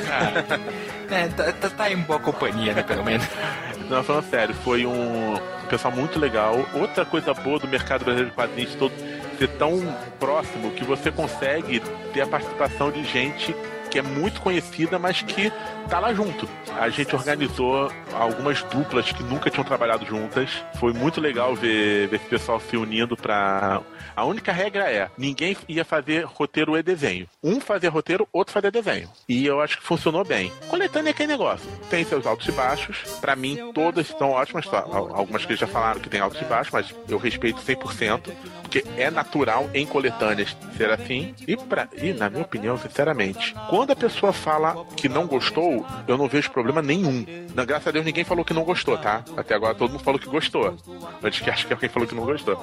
Ah, é, tá, tá, tá, em boa companhia, né, pelo menos. [LAUGHS] Não, falando sério, foi um pessoal muito legal. Outra coisa boa do mercado brasileiro de quadrinhos todo ser tão próximo que você consegue ter a participação de gente que é muito conhecida, mas que tá lá junto. A gente organizou algumas duplas que nunca tinham trabalhado juntas. Foi muito legal ver, ver esse pessoal se unindo para a única regra é: ninguém ia fazer roteiro e desenho. Um fazia roteiro, outro fazia desenho. E eu acho que funcionou bem. Coletânea é aquele negócio. Tem seus altos e baixos. Para mim, todas estão ótimas. Algumas que já falaram que tem altos e baixos, mas eu respeito 100%. Porque é natural em coletâneas ser assim. E, pra, e, na minha opinião, sinceramente, quando a pessoa fala que não gostou, eu não vejo problema nenhum. Na, graças a Deus, ninguém falou que não gostou, tá? Até agora todo mundo falou que gostou. Antes que acho que alguém falou que não gostou.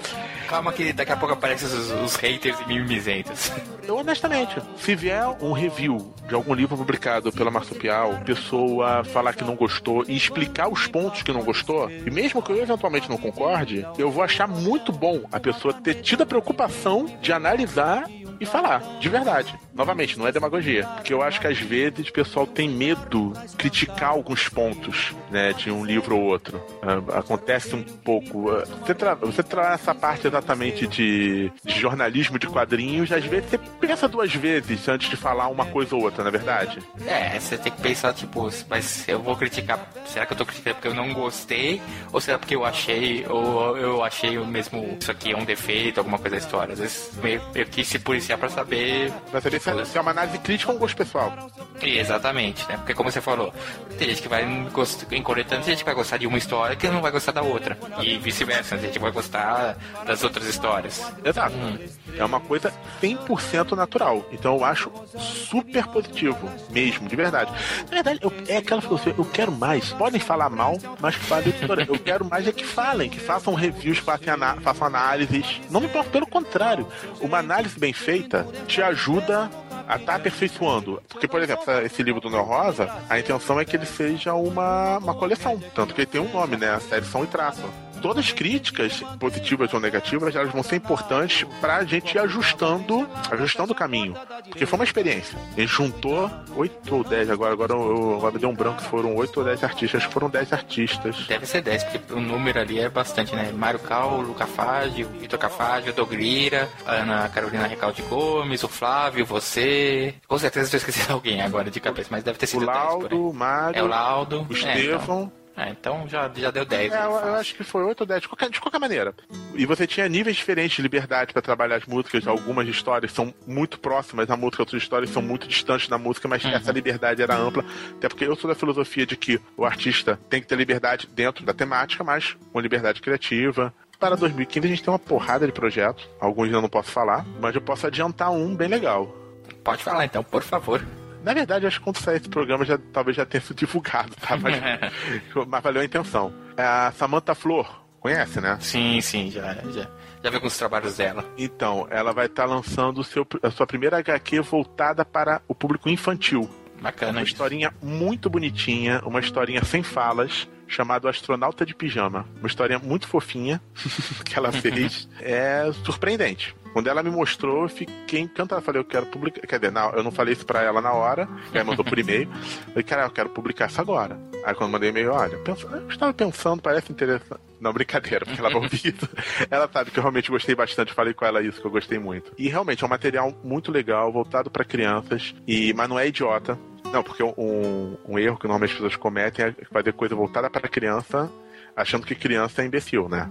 Calma, que daqui a pouco aparecem os, os haters e mimimizentos. Eu, honestamente, se vier um review de algum livro publicado pela Marsupial, pessoa falar que não gostou e explicar os pontos que não gostou, e mesmo que eu eventualmente não concorde, eu vou achar muito bom a pessoa ter tido a preocupação de analisar e falar, de verdade. Novamente, não é demagogia. Porque eu acho que às vezes o pessoal tem medo de criticar alguns pontos, né, de um livro ou outro. Uh, acontece um pouco. Uh, você, tra você traz essa parte exatamente de, de, jornalismo de quadrinhos, às vezes você pensa duas vezes antes de falar uma coisa ou outra, na é verdade? É, você tem que pensar, tipo, mas eu vou criticar. Será que eu tô criticando porque eu não gostei? Ou será porque eu achei, ou eu achei o mesmo, isso aqui é um defeito, alguma coisa da história? Às vezes meio, meio que se policiar pra saber. Pra saber se, se é uma análise crítica ou um gosto pessoal. Exatamente, né? Porque como você falou, tem gente que vai em coletânea, tem gente que vai gostar de uma história que não vai gostar da outra. E vice-versa, a gente vai gostar das outras histórias. Exato. Hum. É uma coisa 100% natural. Então eu acho super positivo, mesmo, de verdade. Na verdade, eu, é aquela filosofia, eu quero mais. Podem falar mal, mas falem Eu quero mais é que falem, que façam reviews, façam, façam análises. Não me importa, pelo contrário. Uma análise bem feita te ajuda a tá aperfeiçoando. Porque, por exemplo, esse livro do Neo Rosa, a intenção é que ele seja uma, uma coleção. Tanto que ele tem um nome, né? A série São e Traço todas as críticas, positivas ou negativas, elas vão ser importantes para a gente ir ajustando, ajustando o caminho. Porque foi uma experiência. A gente juntou 8 ou 10, agora, agora eu, agora me deu um branco, foram 8 ou 10 artistas, foram 10 artistas. Deve ser 10, porque o número ali é bastante, né? Mário Cal, Luca Fage, Vitor Cafage, Dogrira, Ana Carolina Recalde Gomes, o Flávio, você. Com certeza estou esquecendo alguém agora de cabeça, mas deve ter sido o Laudo, 10, o Mário, é o Laudo, o Estevão. É, então. É, então já, já deu 10. É, eu, eu, acho que foi 8 ou 10, de qualquer, de qualquer maneira. E você tinha níveis diferentes de liberdade para trabalhar as músicas. Algumas histórias são muito próximas da música, outras histórias são muito distantes da música, mas uhum. essa liberdade era ampla. Até porque eu sou da filosofia de que o artista tem que ter liberdade dentro da temática, mas com liberdade criativa. Para 2015 a gente tem uma porrada de projetos. Alguns eu não posso falar, mas eu posso adiantar um bem legal. Pode falar então, por favor. Na verdade, acho que quando sair esse programa já, talvez já tenha sido divulgado, tá? Mas, [LAUGHS] mas valeu a intenção. É a Samantha Flor, conhece, né? Sim, sim, já, já. Já vi alguns trabalhos dela. Então, ela vai estar tá lançando seu, a sua primeira HQ voltada para o público infantil. Bacana. Uma historinha muito bonitinha, uma historinha sem falas, chamado Astronauta de Pijama. Uma historinha muito fofinha [LAUGHS] que ela fez. [LAUGHS] é surpreendente. Quando ela me mostrou, eu fiquei encantado. Falei, eu quero publicar. Quer dizer, não, eu não falei isso pra ela na hora, ela mandou por e-mail. Falei, cara, eu quero publicar isso agora. Aí quando mandei e-mail, olha, eu estava pensando, parece interessante. Não, brincadeira, porque ela vai ouvir [LAUGHS] Ela sabe que eu realmente gostei bastante, falei com ela isso, que eu gostei muito. E realmente é um material muito legal, voltado para crianças, e mas não é idiota. Não, porque um, um erro que normalmente as pessoas cometem é fazer coisa voltada para criança, achando que criança é imbecil, né?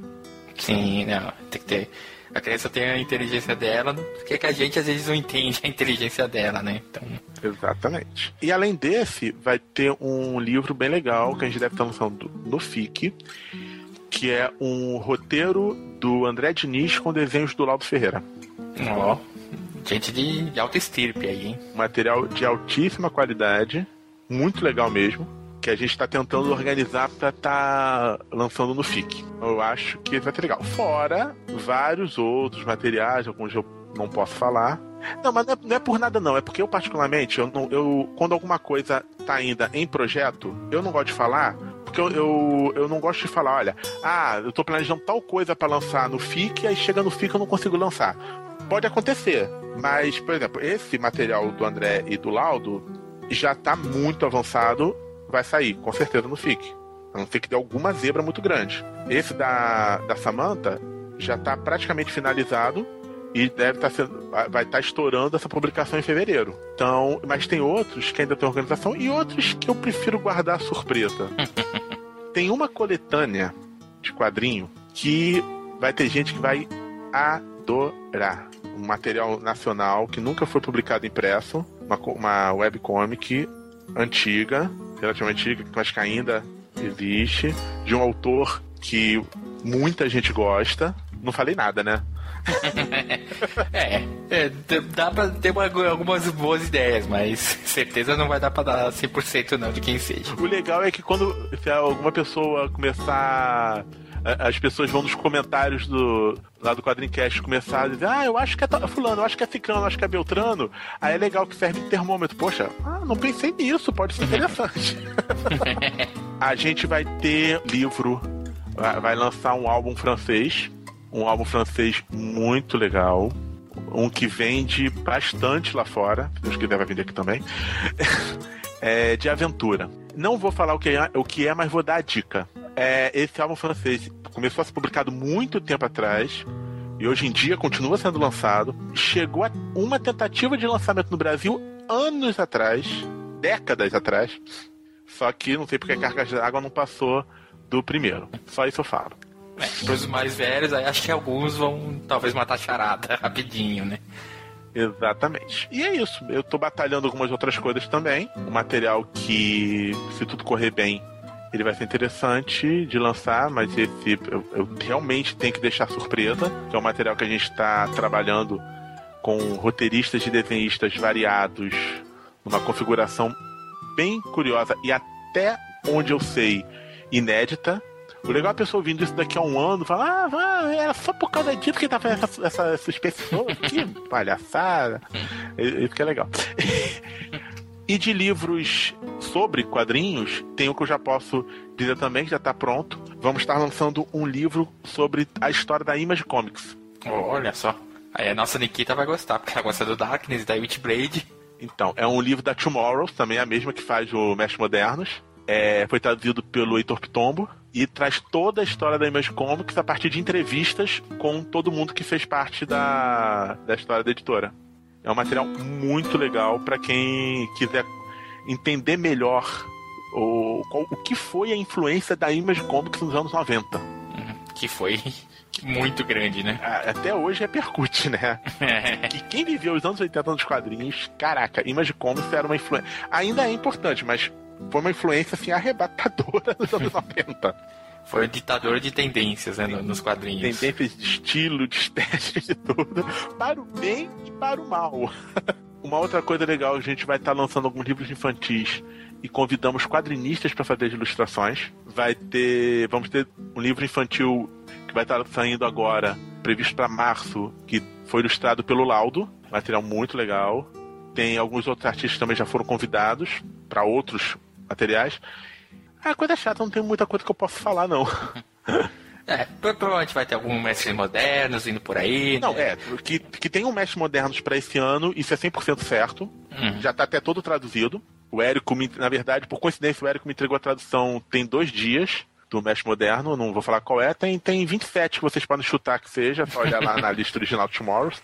Sim, não, tem que ter a criança tem a inteligência dela, porque que a gente às vezes não entende a inteligência dela, né? Então... Exatamente. E além desse, vai ter um livro bem legal que a gente deve estar lançando no FIC, que é um roteiro do André Diniz com desenhos do Laudo Ferreira. Ó, oh, gente de, de alta estirpe aí, hein? Material de altíssima qualidade, muito legal mesmo que a gente está tentando organizar para estar tá lançando no FIC. Eu acho que vai ser legal. Fora vários outros materiais, alguns eu não posso falar. Não, mas não é, não é por nada não. É porque eu particularmente, eu, não, eu quando alguma coisa está ainda em projeto, eu não gosto de falar porque eu, eu, eu, não gosto de falar, olha, ah, eu tô planejando tal coisa para lançar no FIC, aí chega no FIC eu não consigo lançar. Pode acontecer, mas, por exemplo, esse material do André e do Laudo já está muito avançado vai sair, com certeza no FIC. A não ser que dê alguma zebra muito grande. Esse da, da Samantha já está praticamente finalizado e deve estar tá sendo, vai estar tá estourando essa publicação em fevereiro. Então, mas tem outros que ainda tem organização e outros que eu prefiro guardar surpresa. [LAUGHS] tem uma coletânea de quadrinho que vai ter gente que vai adorar. Um material nacional que nunca foi publicado impresso, uma, uma webcomic antiga, relativamente antiga, mas que ainda existe, de um autor que muita gente gosta. Não falei nada, né? [LAUGHS] é, é, dá pra ter uma, algumas boas ideias, mas [LAUGHS] certeza não vai dar pra dar 100% não de quem seja. O legal é que quando se alguma pessoa começar as pessoas vão nos comentários do lá do Quadrincast começar a dizer, ah, eu acho que é fulano, eu acho que é ciclano, eu acho que é beltrano. Aí é legal que serve de termômetro. Poxa, ah, não pensei nisso, pode ser interessante. [LAUGHS] a gente vai ter livro, vai lançar um álbum francês, um álbum francês muito legal. Um que vende bastante lá fora, se Deus quiser vai vender aqui também. [LAUGHS] é, de aventura. Não vou falar o que é, o que é mas vou dar a dica é, esse álbum francês começou a ser publicado muito tempo atrás e hoje em dia continua sendo lançado. Chegou a uma tentativa de lançamento no Brasil anos atrás, décadas atrás. Só que não sei porque a Cargas d'Água não passou do primeiro. Só isso eu falo. É, os mais velhos, aí acho que alguns vão talvez matar charada [LAUGHS] rapidinho, né? Exatamente. E é isso. Eu tô batalhando algumas outras coisas também. Um material que, se tudo correr bem, ele vai ser interessante de lançar, mas esse eu, eu realmente tenho que deixar surpresa, que é um material que a gente está trabalhando com roteiristas e desenhistas variados, numa configuração bem curiosa e até onde eu sei inédita. O legal é a pessoa ouvindo isso daqui a um ano falar, ah, era só por causa disso que tá fazendo essa, essa, essa espécie Que [LAUGHS] palhaçada. Isso que é legal. [LAUGHS] E de livros sobre quadrinhos, tem o que eu já posso dizer também, que já está pronto. Vamos estar lançando um livro sobre a história da Image Comics. Olha só. Aí a nossa Nikita vai gostar, porque ela gosta do Darkness e da Witchblade. Então, é um livro da Tomorrow, também é a mesma que faz o Mestre Modernos. É, foi traduzido pelo Heitor Pitombo e traz toda a história da Image Comics a partir de entrevistas com todo mundo que fez parte da, da história da editora. É um material muito legal para quem quiser entender melhor o, o que foi a influência da Image Comics nos anos 90. Uhum. Que foi [LAUGHS] muito grande, né? Até hoje repercute, né? [LAUGHS] e quem viveu os anos 80 nos quadrinhos, caraca, Image Comics era uma influência. Ainda é importante, mas foi uma influência assim arrebatadora [LAUGHS] nos anos 90. Foi ditador de tendências né, nos quadrinhos. Tendências de estilo, de estética, de tudo. Para o bem e para o mal. [LAUGHS] Uma outra coisa legal, a gente vai estar lançando alguns livros infantis e convidamos quadrinistas para fazer as ilustrações. Vai ter, vamos ter um livro infantil que vai estar saindo agora, previsto para março, que foi ilustrado pelo Laudo, material muito legal. Tem alguns outros artistas também já foram convidados para outros materiais. É coisa chata, não tem muita coisa que eu posso falar, não. [LAUGHS] É, provavelmente vai ter alguns mestres modernos indo por aí. Não, né? é, que, que tem um mestre modernos para esse ano, isso é 100% certo. Uhum. Já tá até todo traduzido. O Érico, me, na verdade, por coincidência, o Érico me entregou a tradução tem dois dias do mestre moderno, não vou falar qual é, tem, tem 27 que vocês podem chutar que seja, só olhar lá na [LAUGHS] lista original do Tomorrows.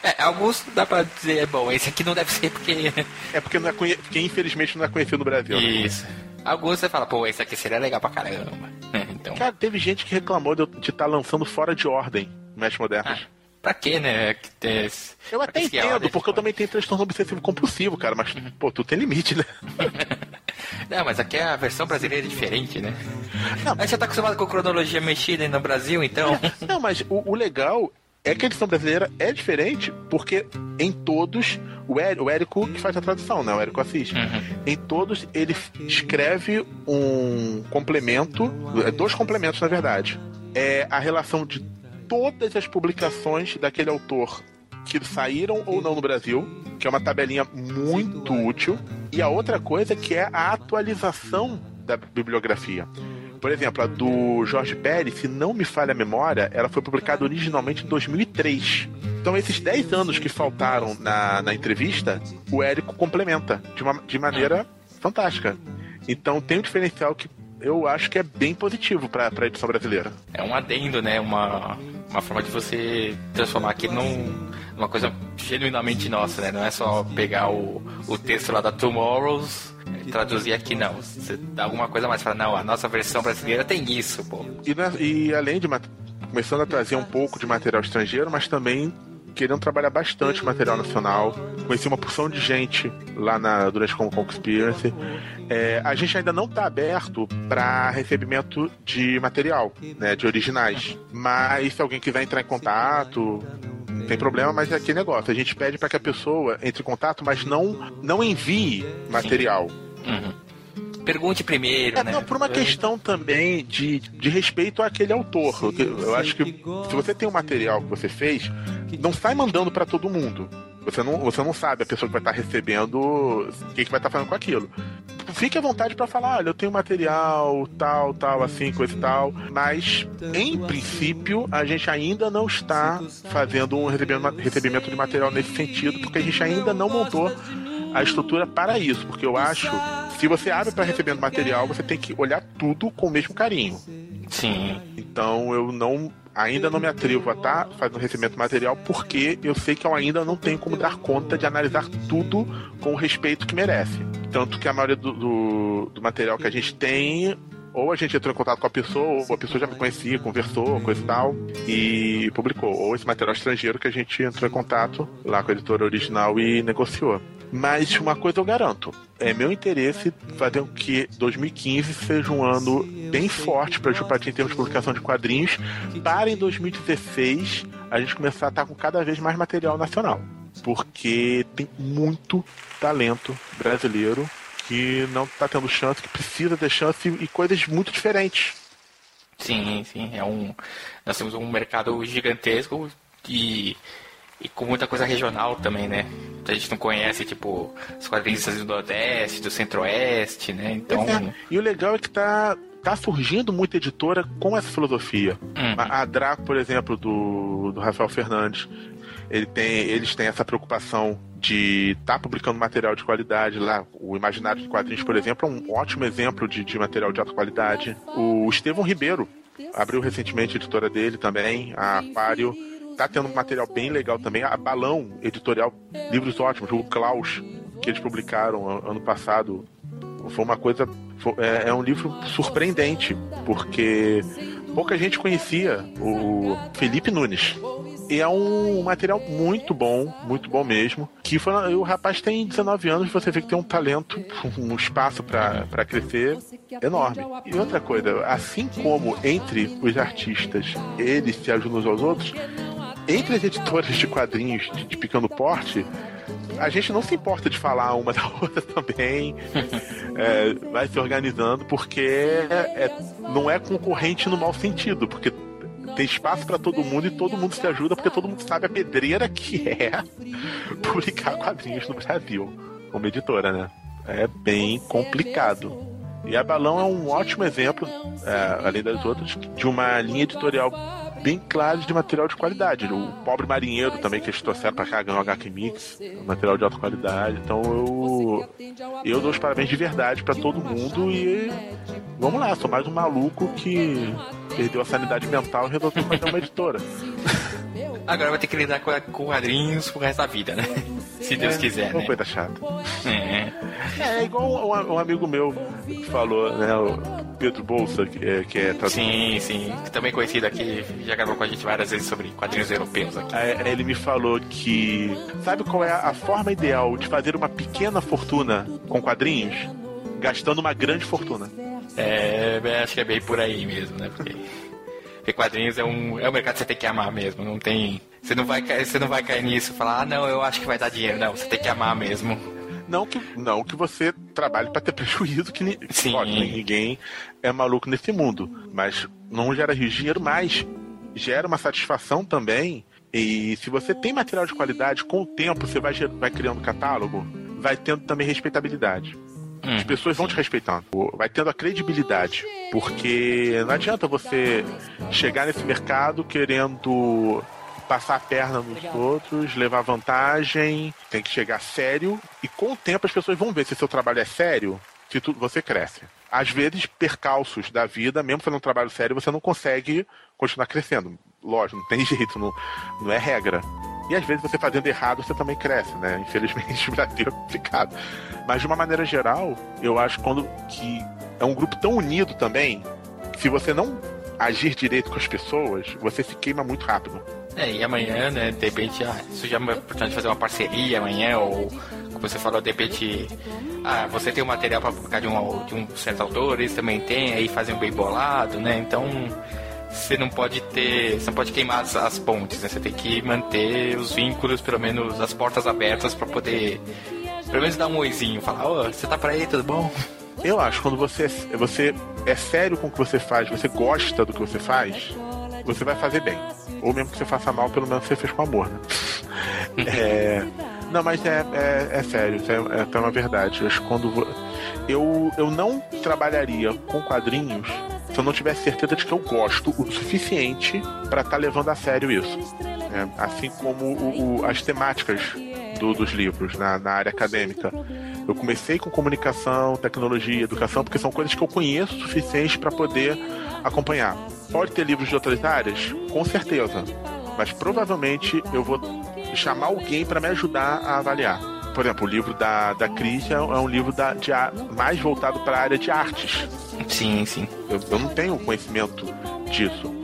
É, alguns dá pra dizer, bom, esse aqui não deve ser porque. É porque, não é conhe... porque infelizmente não é conhecido no Brasil. Isso. Alguns você fala, pô, esse aqui seria legal pra caramba. [LAUGHS] Então. Cara, teve gente que reclamou de estar tá lançando fora de ordem mestre moderno. Ah, pra quê, né? Que tem- Eu até é entendo, porque eu também tenho transtorno obsessivo compulsivo, cara, mas, pô, tu tem limite, né? [LAUGHS] Não, mas aqui a versão brasileira é diferente, né? Não. A gente já tá acostumado com cronologia mexida aí no Brasil, então. [LAUGHS] Não, mas o, o legal é que a edição brasileira é diferente, porque em todos, o, Érico, o Érico que faz a tradução, né? O Érico assiste. Uhum. Em todos, ele escreve um complemento, é, dois complementos, na verdade. É a relação de todas as publicações daquele autor que saíram ou não no Brasil, que é uma tabelinha muito útil. E a outra coisa que é a atualização da bibliografia. Por exemplo, a do Jorge Pérez, se não me falha a memória, ela foi publicada originalmente em 2003. Então, esses 10 anos que faltaram na, na entrevista, o Érico complementa de, uma, de maneira fantástica. Então, tem um diferencial que eu acho que é bem positivo para a edição brasileira. É um adendo, né? Uma, uma forma de você transformar aquilo num, numa coisa genuinamente nossa, né? Não é só pegar o, o texto lá da Tomorrows traduzir aqui, não. Você dá alguma coisa mais, fala, não, a nossa versão brasileira tem isso, pô. E, na- e além de começando a trazer um pouco de material estrangeiro, mas também querendo trabalhar bastante material nacional. Conheci uma porção de gente lá na, durante Con Experience. É, a gente ainda não está aberto para recebimento de material, né, de originais. Mas se alguém quiser entrar em contato, não tem problema, mas é aquele negócio. A gente pede para que a pessoa entre em contato, mas não, não envie material. Uhum. Pergunte primeiro, É, né? não, por uma questão também de, de respeito àquele autor. Eu, eu acho que se você tem um material que você fez, não sai mandando pra todo mundo. Você não, você não sabe a pessoa que vai estar recebendo o que, que vai estar fazendo com aquilo. Fique à vontade pra falar, olha, eu tenho material, tal, tal, assim, coisa e tal. Mas, em princípio, a gente ainda não está fazendo um recebimento de material nesse sentido, porque a gente ainda não montou a estrutura para isso. Porque eu acho, se você abre para recebendo material, você tem que olhar tudo com o mesmo carinho. Sim. Então eu não ainda não me atrevo a estar fazendo recebimento material porque eu sei que eu ainda não tenho como dar conta de analisar tudo com o respeito que merece. Tanto que a maioria do, do, do material que a gente tem, ou a gente entrou em contato com a pessoa, ou a pessoa já me conhecia, conversou, coisa e tal, e publicou. Ou esse material estrangeiro que a gente entrou em contato lá com a editora original e negociou. Mas uma coisa eu garanto, é meu interesse fazer com que 2015 seja um ano bem forte para a Chupatinha em termos de publicação de quadrinhos, para em 2016 a gente começar a estar com cada vez mais material nacional. Porque tem muito talento brasileiro que não está tendo chance, que precisa ter chance e coisas muito diferentes. Sim, sim. É um, nós temos um mercado gigantesco e, e com muita coisa regional também, né? A gente não conhece, tipo, os quadrinhos do Nordeste, do Centro-Oeste, né? Então. É. E o legal é que tá, tá surgindo muita editora com essa filosofia. Uhum. A, a Draco, por exemplo, do, do Rafael Fernandes, ele tem, eles têm essa preocupação de estar tá publicando material de qualidade lá. O Imaginário de Quadrinhos, por exemplo, é um ótimo exemplo de, de material de alta qualidade. O Estevão Ribeiro abriu recentemente a editora dele também, a Aquário. Tá tendo um material bem legal também. A Balão Editorial, livros ótimos. O Klaus, que eles publicaram an- ano passado, foi uma coisa. foi- é, é um livro surpreendente, porque pouca gente conhecia o Felipe Nunes. E é um material muito bom, muito bom mesmo. Que foi, o rapaz tem 19 anos, você vê que tem um talento, um espaço para crescer enorme. E outra coisa, assim como entre os artistas eles se ajudam uns aos outros, entre as editoras de quadrinhos de, de pequeno porte, a gente não se importa de falar uma [LAUGHS] da outra também. É, vai se organizando, porque é- não é concorrente no mau sentido, porque tem espaço para todo mundo e todo mundo se ajuda, porque todo mundo sabe a pedreira que é publicar quadrinhos no Brasil, como editora, né? É bem complicado. E a Balão é um ótimo exemplo, é, além das outras, de uma linha editorial bem clara de material de qualidade. O Pobre Marinheiro também, que eles trouxeram pra cá, ganhou HQ Mix, material de alta qualidade. Então eu, eu dou os parabéns de verdade para todo mundo e vamos lá, sou mais um maluco que perdeu a sanidade mental e resolveu fazer uma editora. [LAUGHS] Agora vai ter que lidar com, com quadrinhos pro resto da vida, né? [LAUGHS] Se Deus é, quiser, uma né? coisa chata. É. É, igual um, um amigo meu falou, né? O Pedro Bolsa, que é, que é tradutor. Sim, sim. Também conhecido aqui, já gravou com a gente várias vezes sobre quadrinhos europeus aqui. Aí ele me falou que sabe qual é a forma ideal de fazer uma pequena fortuna com quadrinhos? Gastando uma grande fortuna. É, é, acho que é bem por aí mesmo, né? Porque, porque quadrinhos é um, é um mercado que você tem que amar mesmo. Não tem. Você não vai, cair- você não vai cair nisso e falar, ah, não, eu acho que vai dar dinheiro. Não, você tem que amar mesmo. Não que, não que você trabalhe para ter [LAUGHS] prejuízo, que ni- Sim. lógico, ninguém é maluco nesse mundo. Mas não gera dinheiro, mas gera uma satisfação também. E se você tem material de qualidade, com o tempo você vai, vai criando catálogo, vai tendo também respeitabilidade. As Hum. pessoas vão te respeitando. Vai tendo a credibilidade. Porque não adianta você chegar nesse mercado querendo passar a perna nos outros, levar vantagem, tem que chegar sério. E com o tempo as pessoas vão ver se seu trabalho é sério, se tu, você cresce. Às vezes, percalços da vida, mesmo fazendo um trabalho sério, você não consegue continuar crescendo. Lógico, não tem [LAUGHS] jeito, não, não é regra. E às vezes você fazendo errado, você também cresce, né? Infelizmente [LAUGHS] o Brasil é complicado. Mas de uma maneira geral, eu acho quando que é um grupo tão unido também, se você não agir direito com as pessoas, você se queima muito rápido. É, e amanhã, né, de repente, ah, já é uma oportunidade de fazer uma parceria amanhã, ou como você falou, de repente, ah, você tem um material para publicar de um, de um certo autor, eles também têm, aí fazem um bem bolado, né? Então você não pode ter. Você não pode queimar as, as pontes, né? Você tem que manter os vínculos, pelo menos as portas abertas para poder. Pelo menos dar um oizinho, falar, ô, você tá por aí, tudo bom? Eu acho que quando você, você é sério com o que você faz, você gosta do que você faz, você vai fazer bem. Ou mesmo que você faça mal, pelo menos você fez com amor, né? [LAUGHS] É, não, mas é, é, é sério, é, é até uma verdade. Eu acho que quando eu, eu não trabalharia com quadrinhos se eu não tivesse certeza de que eu gosto o suficiente para estar levando a sério isso. É, assim como o- o- as temáticas do- dos livros na, na área acadêmica. Eu comecei com comunicação, tecnologia, educação, porque são coisas que eu conheço o suficiente para poder acompanhar. Pode ter livros de outras áreas? Com certeza. Mas provavelmente eu vou chamar alguém para me ajudar a avaliar. Por exemplo, o livro da, da Cris é, é um livro da, de, mais voltado para a área de artes. Sim, sim. Eu, eu não tenho conhecimento disso.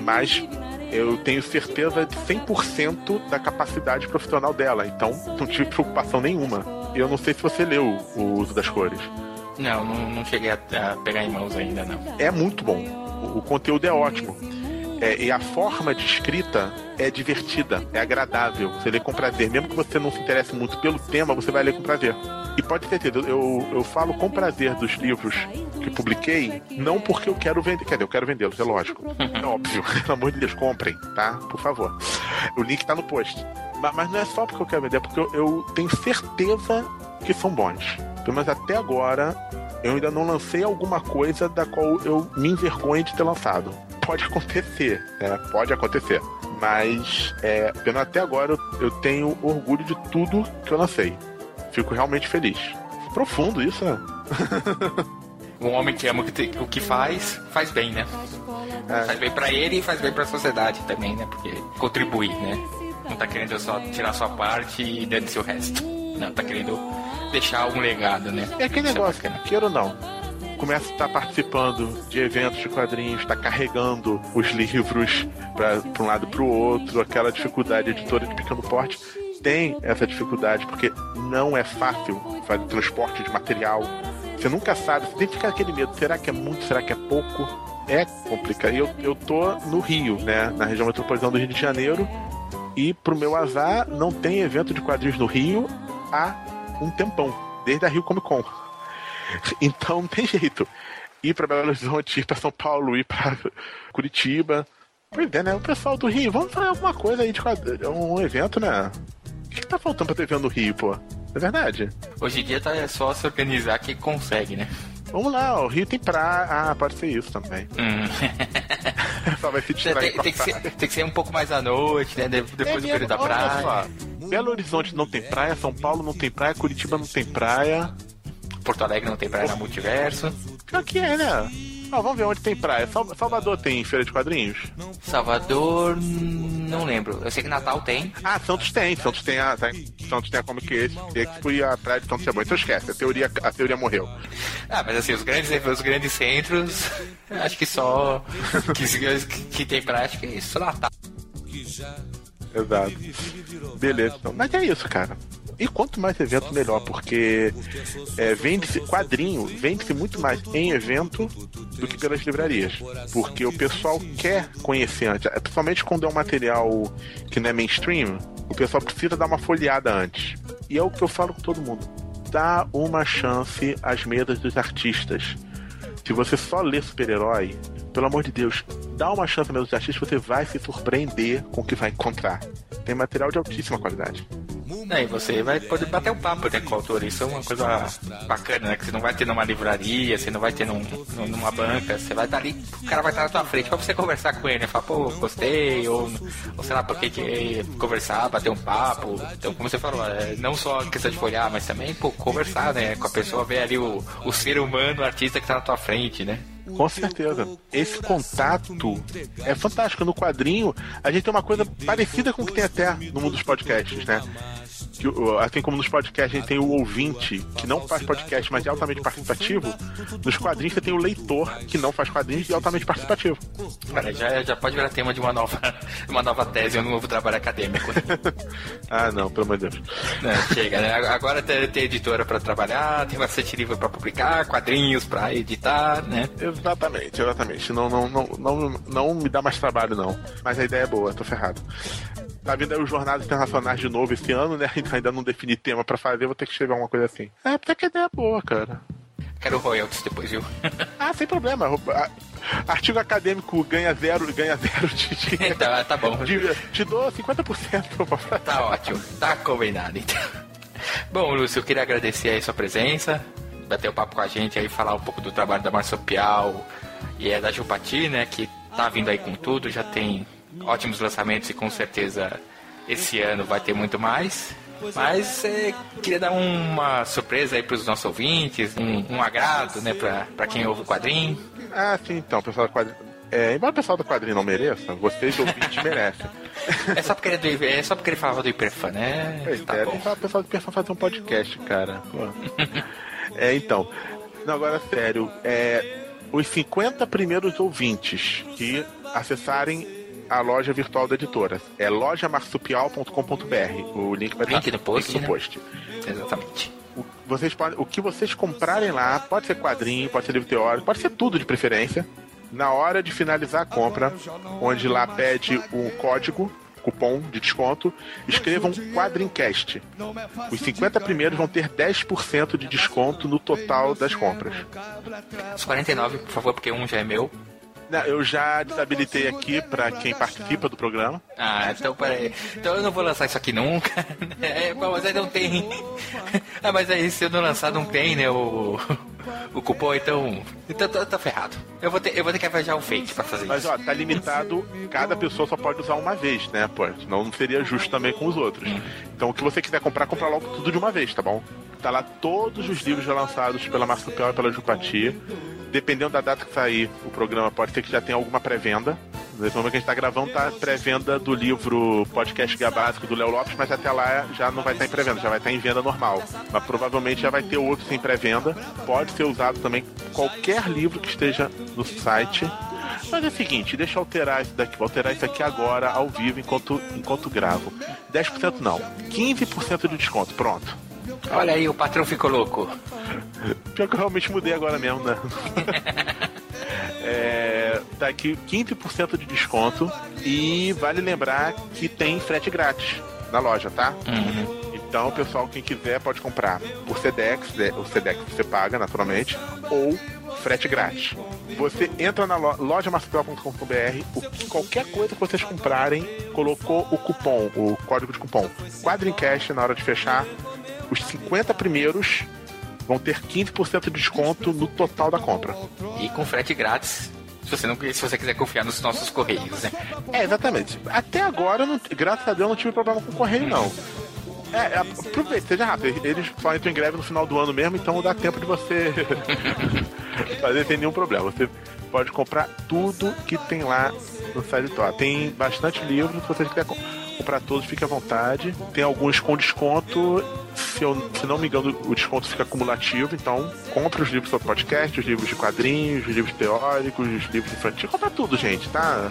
Mas eu tenho certeza de 100% da capacidade profissional dela. Então não tive preocupação nenhuma. Eu não sei se você leu o uso das cores. Não, não, não cheguei a, a pegar em mãos ainda, não. É muito bom. O, o conteúdo é ótimo. É, e a forma de escrita é divertida, é agradável. Você lê com prazer. Mesmo que você não se interesse muito pelo tema, você vai ler com prazer. E pode ter certeza, eu, eu falo com prazer dos livros que publiquei, não porque eu quero vender. Quer dizer, eu quero vendê-los, é lógico. É óbvio. [LAUGHS] Pelo amor de Deus, comprem, tá? Por favor. O link tá no post. Ma- Mas, não é só porque eu quero vender, é porque eu, eu tenho certeza que são bons. Menos até agora, eu ainda não lancei alguma coisa da qual eu me envergonhe de ter lançado. Pode acontecer, né? Pode acontecer. Mas, é, pelo menos até agora, eu, eu tenho orgulho de tudo que eu lancei. Fico realmente feliz. Profundo isso, né? [LAUGHS] Um homem que ama o que, te- o que faz, faz bem, né? É. Faz bem pra ele e faz bem pra sociedade também, né? Porque contribui, né? Não tá querendo só tirar sua parte e dane-se o resto. Não, tá querendo deixar um legado, né? É aquele Isso negócio, bacana. queira ou não. Começa a estar participando de eventos de quadrinhos, está carregando os livros para um lado para o outro, aquela dificuldade editora de pequeno porte. Tem essa dificuldade, porque não é fácil fazer transporte de material. Você nunca sabe, você tem que ficar aquele medo: será que é muito, será que é pouco? É complicado. Eu, eu tô no Rio, né? Na região metropolitana do Rio de Janeiro. E pro meu azar, não tem evento de quadrinhos no Rio há um tempão, desde a Rio Comic Con. [LAUGHS] Então não tem jeito. Ir pra Belo Horizonte, ir pra São Paulo, ir pra [LAUGHS] Curitiba. Pois é, né? O pessoal do Rio, vamos fazer alguma coisa aí de um evento, né? O que, que tá faltando pra ter evento no Rio, pô? É verdade. Hoje em dia tá é só se organizar que consegue, né? Vamos lá, o Rio tem praia. Ah, pode ser isso também. Hum. [LAUGHS] Só vai se distrair tem, tem que praia. ser, tem que ser um pouco mais à noite, né? de- Depois do É período da mesmo, olha praia. só. Belo Horizonte não tem praia, São Paulo não tem praia, Curitiba não tem praia. Porto Alegre não tem praia na multiverso. Pior que é, né? Ah, vamos ver onde tem praia. Sal- Salvador tem feira de quadrinhos? Salvador, não lembro. Eu sei que Natal tem. Ah, Santos tem. Santos tem a, tem, Santos tem a Comic Expo e a praia de Santos é boa. Então esquece, a teoria, a teoria morreu. Ah, mas assim, os grandes, os grandes centros, [LAUGHS] acho que só. Que, que tem praia, acho que é só Natal. Exato. Beleza. Então, mas é isso, cara. E quanto mais evento, melhor, porque é, vende-se quadrinho, vende-se muito mais em evento do que pelas livrarias. Porque o pessoal quer conhecer antes, é, principalmente quando é um material que não é mainstream, o pessoal precisa dar uma folheada antes. E é o que eu falo com todo mundo. Dá uma chance às mesas dos artistas. Se você só lê super-herói, pelo amor de Deus, dá uma chance dos artistas, você vai se surpreender com o que vai encontrar. Tem material de altíssima qualidade. Aí você vai poder bater um papo né, com o autor. Isso é uma coisa bacana, né? Que você não vai ter numa livraria, você não vai ter num, num- numa banca, você vai estar ali, o cara vai estar na tua frente pra você conversar com ele, né? Falar, pô, gostei, ou, ou sei lá, por que conversar, bater um papo. Então, como você falou, é, não só a questão de folhar, mas também, pô, conversar, né? Com a pessoa, ver ali o, o ser humano, o artista que tá na tua frente, né? Com certeza. Esse contato é fantástico. No quadrinho, a gente tem uma coisa parecida com o que tem até no mundo dos podcasts, né? Que, assim como nos podcasts a gente tem o ouvinte, que não faz podcast, mas é altamente participativo, nos quadrinhos você tem o leitor, que não faz quadrinhos e é altamente participativo. Cara, já, já pode virar tema de uma nova, [LAUGHS] uma nova tese, um novo trabalho acadêmico. [LAUGHS] ah, não, pelo amor de Deus. Não, chega, né? Agora tem, tem editora pra trabalhar, tem bastante livro pra publicar, quadrinhos pra editar, né? Exatamente, exatamente. Não, não, não, não, não me dá mais trabalho, não. Mas a ideia é boa, tô ferrado. Tá vindo aí os Jornadas Internacionais de novo esse ano, né? [LAUGHS] Ainda não defini tema pra fazer, vou ter que escrever alguma coisa assim. É, até que a ideia é boa, cara. Quero royalties depois, viu? [LAUGHS] Ah, sem problema. Artigo acadêmico ganha zero, ganha zero de dinheiro. [LAUGHS] tá, tá bom. De- te dou 50%. pra- Tá ótimo, tá combinado então. Bom, Lúcio, eu queria agradecer aí a sua presença, bater o papo com a gente aí, falar um pouco do trabalho da Marsupial e é da Jupati, né, que tá vindo aí com tudo, já tem ótimos lançamentos e com certeza esse ano vai ter muito mais. Mas é, queria dar uma surpresa aí pros nossos ouvintes, um, um agrado, né, pra quem ouve o quadrinho. Ah, sim, então, pessoal do quadrinho. É, embora o pessoal do quadrinho não mereça, vocês ouvintes merecem. É só porque ele, é do- é só porque ele falava do Hiperfã, né? Pois Tá é, bom. pro pessoal do Perfão fazer um podcast, cara. [LAUGHS] É, então. Não, agora sério. É, os 50 primeiros ouvintes que acessarem a loja virtual da editora. É lojamarsupial.com.br. O link vai Link estar no post, link no né? post. Exatamente. O, vocês podem, o que vocês comprarem lá, pode ser quadrinho, pode ser livro teórico, pode ser tudo de preferência. Na hora de finalizar a compra, onde lá pede um código, cupom de desconto, escrevam Quadrincast. Os 50 primeiros vão ter 10% de desconto no total das compras. Os 49, por favor, porque um já é meu. Não, Eu já desabilitei aqui para quem participa do programa. Ah, então peraí. Então eu não vou lançar isso aqui nunca. É, bom, mas aí não tem. Ah, mas aí se eu não lançar, não tem, né? O, o cupom, então. Então tá, tá ferrado. Eu vou, ter, eu vou ter que arranjar um fake pra fazer Mas isso. ó, tá limitado, cada pessoa só pode usar uma vez, né? Pô, senão não seria justo também com os outros. Então o que você quiser comprar, compra logo tudo de uma vez, tá bom? Tá lá todos os livros já lançados pela Marsupial e pela Jupati. Dependendo da data que sair o programa, pode ser que já tenha alguma pré-venda. Nesse momento que a gente tá gravando, tá pré-venda do livro Podcast Básico do Léo Lopes, mas até lá já não vai estar em pré-venda, já vai estar em venda normal. Mas provavelmente já vai ter outro sem pré-venda. Pode ser usado também qualquer livro que esteja no site. Mas é o seguinte, deixa eu alterar isso daqui. Vou alterar isso aqui agora, ao vivo, enquanto, enquanto gravo. 10% não, 15% de desconto. Pronto. Olha aí, o patrão ficou louco. Pior que eu realmente mudei agora mesmo, né? [LAUGHS] é, tá aqui 15% de desconto e vale lembrar que tem frete grátis na loja, tá? Então, pessoal, quem quiser pode comprar por Sedex, o Sedex você paga naturalmente, ou frete grátis. Você entra na lo lojamarsupial.com.br, o- qualquer coisa que vocês comprarem, colocou o cupom, o código de cupom Quadrincast na hora de fechar, os 50 primeiros vão ter 15% de desconto no total da compra. E com frete grátis se você, não, se você quiser confiar nos nossos correios, né? É, exatamente. Até agora, não, graças a Deus, não tive problema com o correio, não. É, é aproveita, seja rápido. Eles só entram em greve no final do ano mesmo, então dá tempo de você [LAUGHS] fazer sem nenhum problema. Você pode comprar tudo que tem lá no site Tem bastante livros, se você quiser comprar todos, fique à vontade. Tem alguns com desconto se eu se não me engano, o desconto fica acumulativo, então compre os livros sobre podcast, os livros de quadrinhos, os livros teóricos, os livros infantis, compra tudo, gente, tá?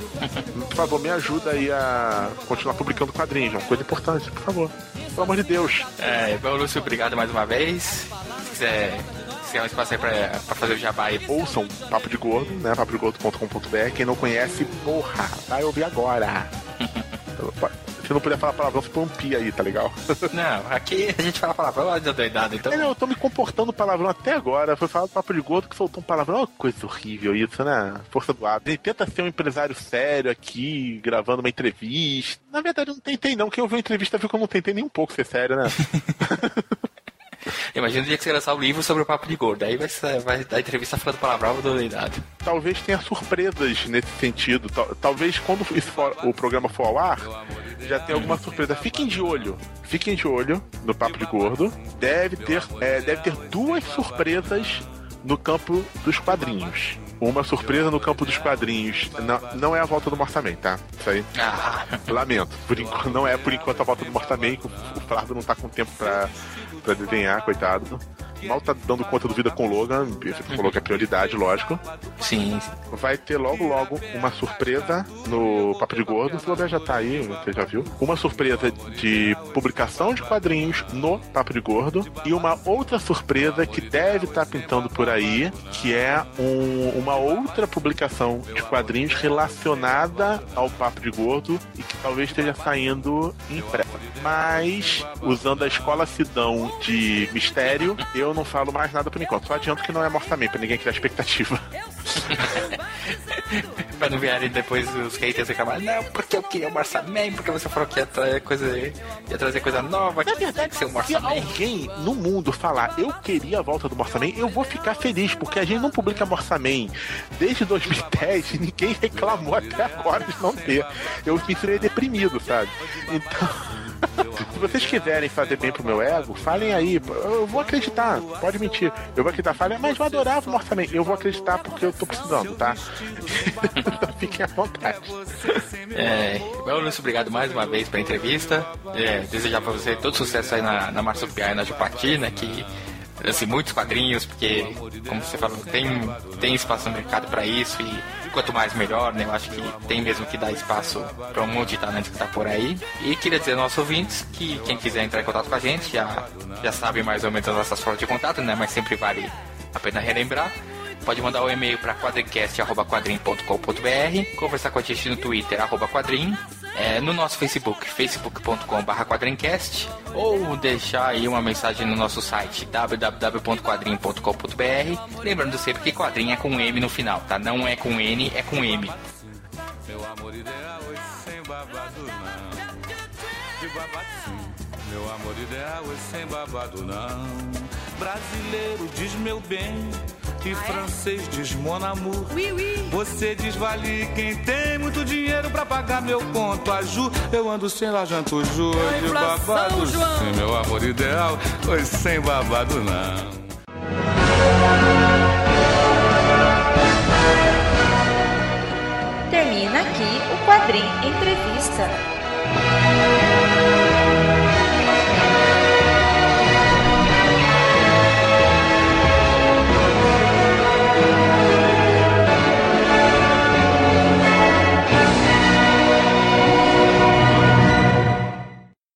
Por favor, me ajuda aí a continuar publicando quadrinhos, é uma coisa importante, por favor. Pelo amor de Deus. É, bom, Lúcio, obrigado mais uma vez. Se quiser se um espaço aí pra, pra fazer o jabá aí. Ouçam Papo de Gordo, né? papodegordo.com.br. Quem não conhece, porra, vai ouvir agora. [LAUGHS] Se não puder falar palavrão, você põe um pi aí, tá legal? [LAUGHS] Não, aqui a gente fala palavrão lá de doidado, então. É, não, eu tô me comportando palavrão até agora. Foi falar do papo de gordo que soltou um palavrão. Uma coisa horrível isso, né? Força do hábito. Ele tenta ser um empresário sério aqui, gravando uma entrevista. Na verdade, eu não tentei, não. Quem ouviu a entrevista viu que eu não tentei nem um pouco ser sério, né? [LAUGHS] Imagina o dia que você lançar o um livro sobre o papo de gordo. Aí vai, vai dar entrevista falando palavrão do doidado. Talvez tenha surpresas nesse sentido. Talvez quando for, o programa for ao ar, já tenha alguma surpresa. Fiquem de olho. Fiquem de olho no papo de gordo. Deve ter, é, deve ter duas surpresas no campo dos quadrinhos. Uma surpresa no campo dos quadrinhos. Não, não é a volta do Mortaman, tá? Isso aí. Ah. Lamento. Por enquanto, não é por enquanto a volta do Mortaman. O Flávio não tá com tempo pra para desenhar, coitado. Mal tá dando conta do vida com o Logan, você falou que é prioridade, lógico. Sim. Vai ter logo, logo uma surpresa no Papo de Gordo. O Flamengo já tá aí, você já viu. Uma surpresa de publicação de quadrinhos no Papo de Gordo. E uma outra surpresa que deve estar tá pintando por aí, que é um, uma outra publicação de quadrinhos relacionada ao Papo de Gordo e que talvez esteja saindo em pré. Mas, usando a escola Sidão de mistério, eu não falo mais nada por enquanto. Só adianto que não é mortamento, pra ninguém criar expectativa. [LAUGHS] pra não vierem depois os haters reclamar, não, porque eu queria o Marçaman, porque você falou que ia trazer coisa, ia trazer coisa nova. Na verdade, se alguém no mundo falar eu queria a volta do Morsaman, eu vou ficar feliz, porque a gente não publica Morsaman desde 2010 e [LAUGHS] ninguém reclamou até agora de não ter. Eu me deprimido, sabe? Então. Se vocês quiserem fazer bem pro meu ego, falem aí. Eu vou acreditar. Pode mentir. Eu vou acreditar. Falem, mas eu adorava o Mortaman. Eu vou acreditar porque eu tô precisando, tá? [LAUGHS] fiquem à vontade. É, Lúcio, obrigado mais uma vez pela entrevista. É, desejar pra você todo sucesso aí na, na Marsupial e na Jupatina, que assim, muitos quadrinhos, porque, como você falou, tem, tem espaço no mercado para isso e quanto mais melhor, né? Eu acho que tem mesmo que dar espaço para um monte de talento que tá por aí. E queria dizer aos nossos ouvintes que quem quiser entrar em contato com a gente já, já sabe mais ou menos as nossas formas de contato, né? Mas sempre vale a pena relembrar. Pode mandar o um e-mail para quadrincast.com.br, conversar com a gente no Twitter, arroba é, no nosso Facebook, facebook.com.br quadrincast, ou deixar aí uma mensagem no nosso site www.quadrim.com.br. Lembrando sempre que quadrinho é com M no final, tá? Não é com N, é com M. Meu amor ideal é sem babado não. De babado sim. Meu amor ideal é sem babado não. Brasileiro diz meu bem e francês diz mon amour. Oui, oui. Você diz vale quem tem muito dinheiro pra pagar meu conto. A Ju, eu ando sem lá janto Ju, de babado. João. Sim, meu amor ideal, pois sem babado não. Termina aqui o quadrinho entrevista.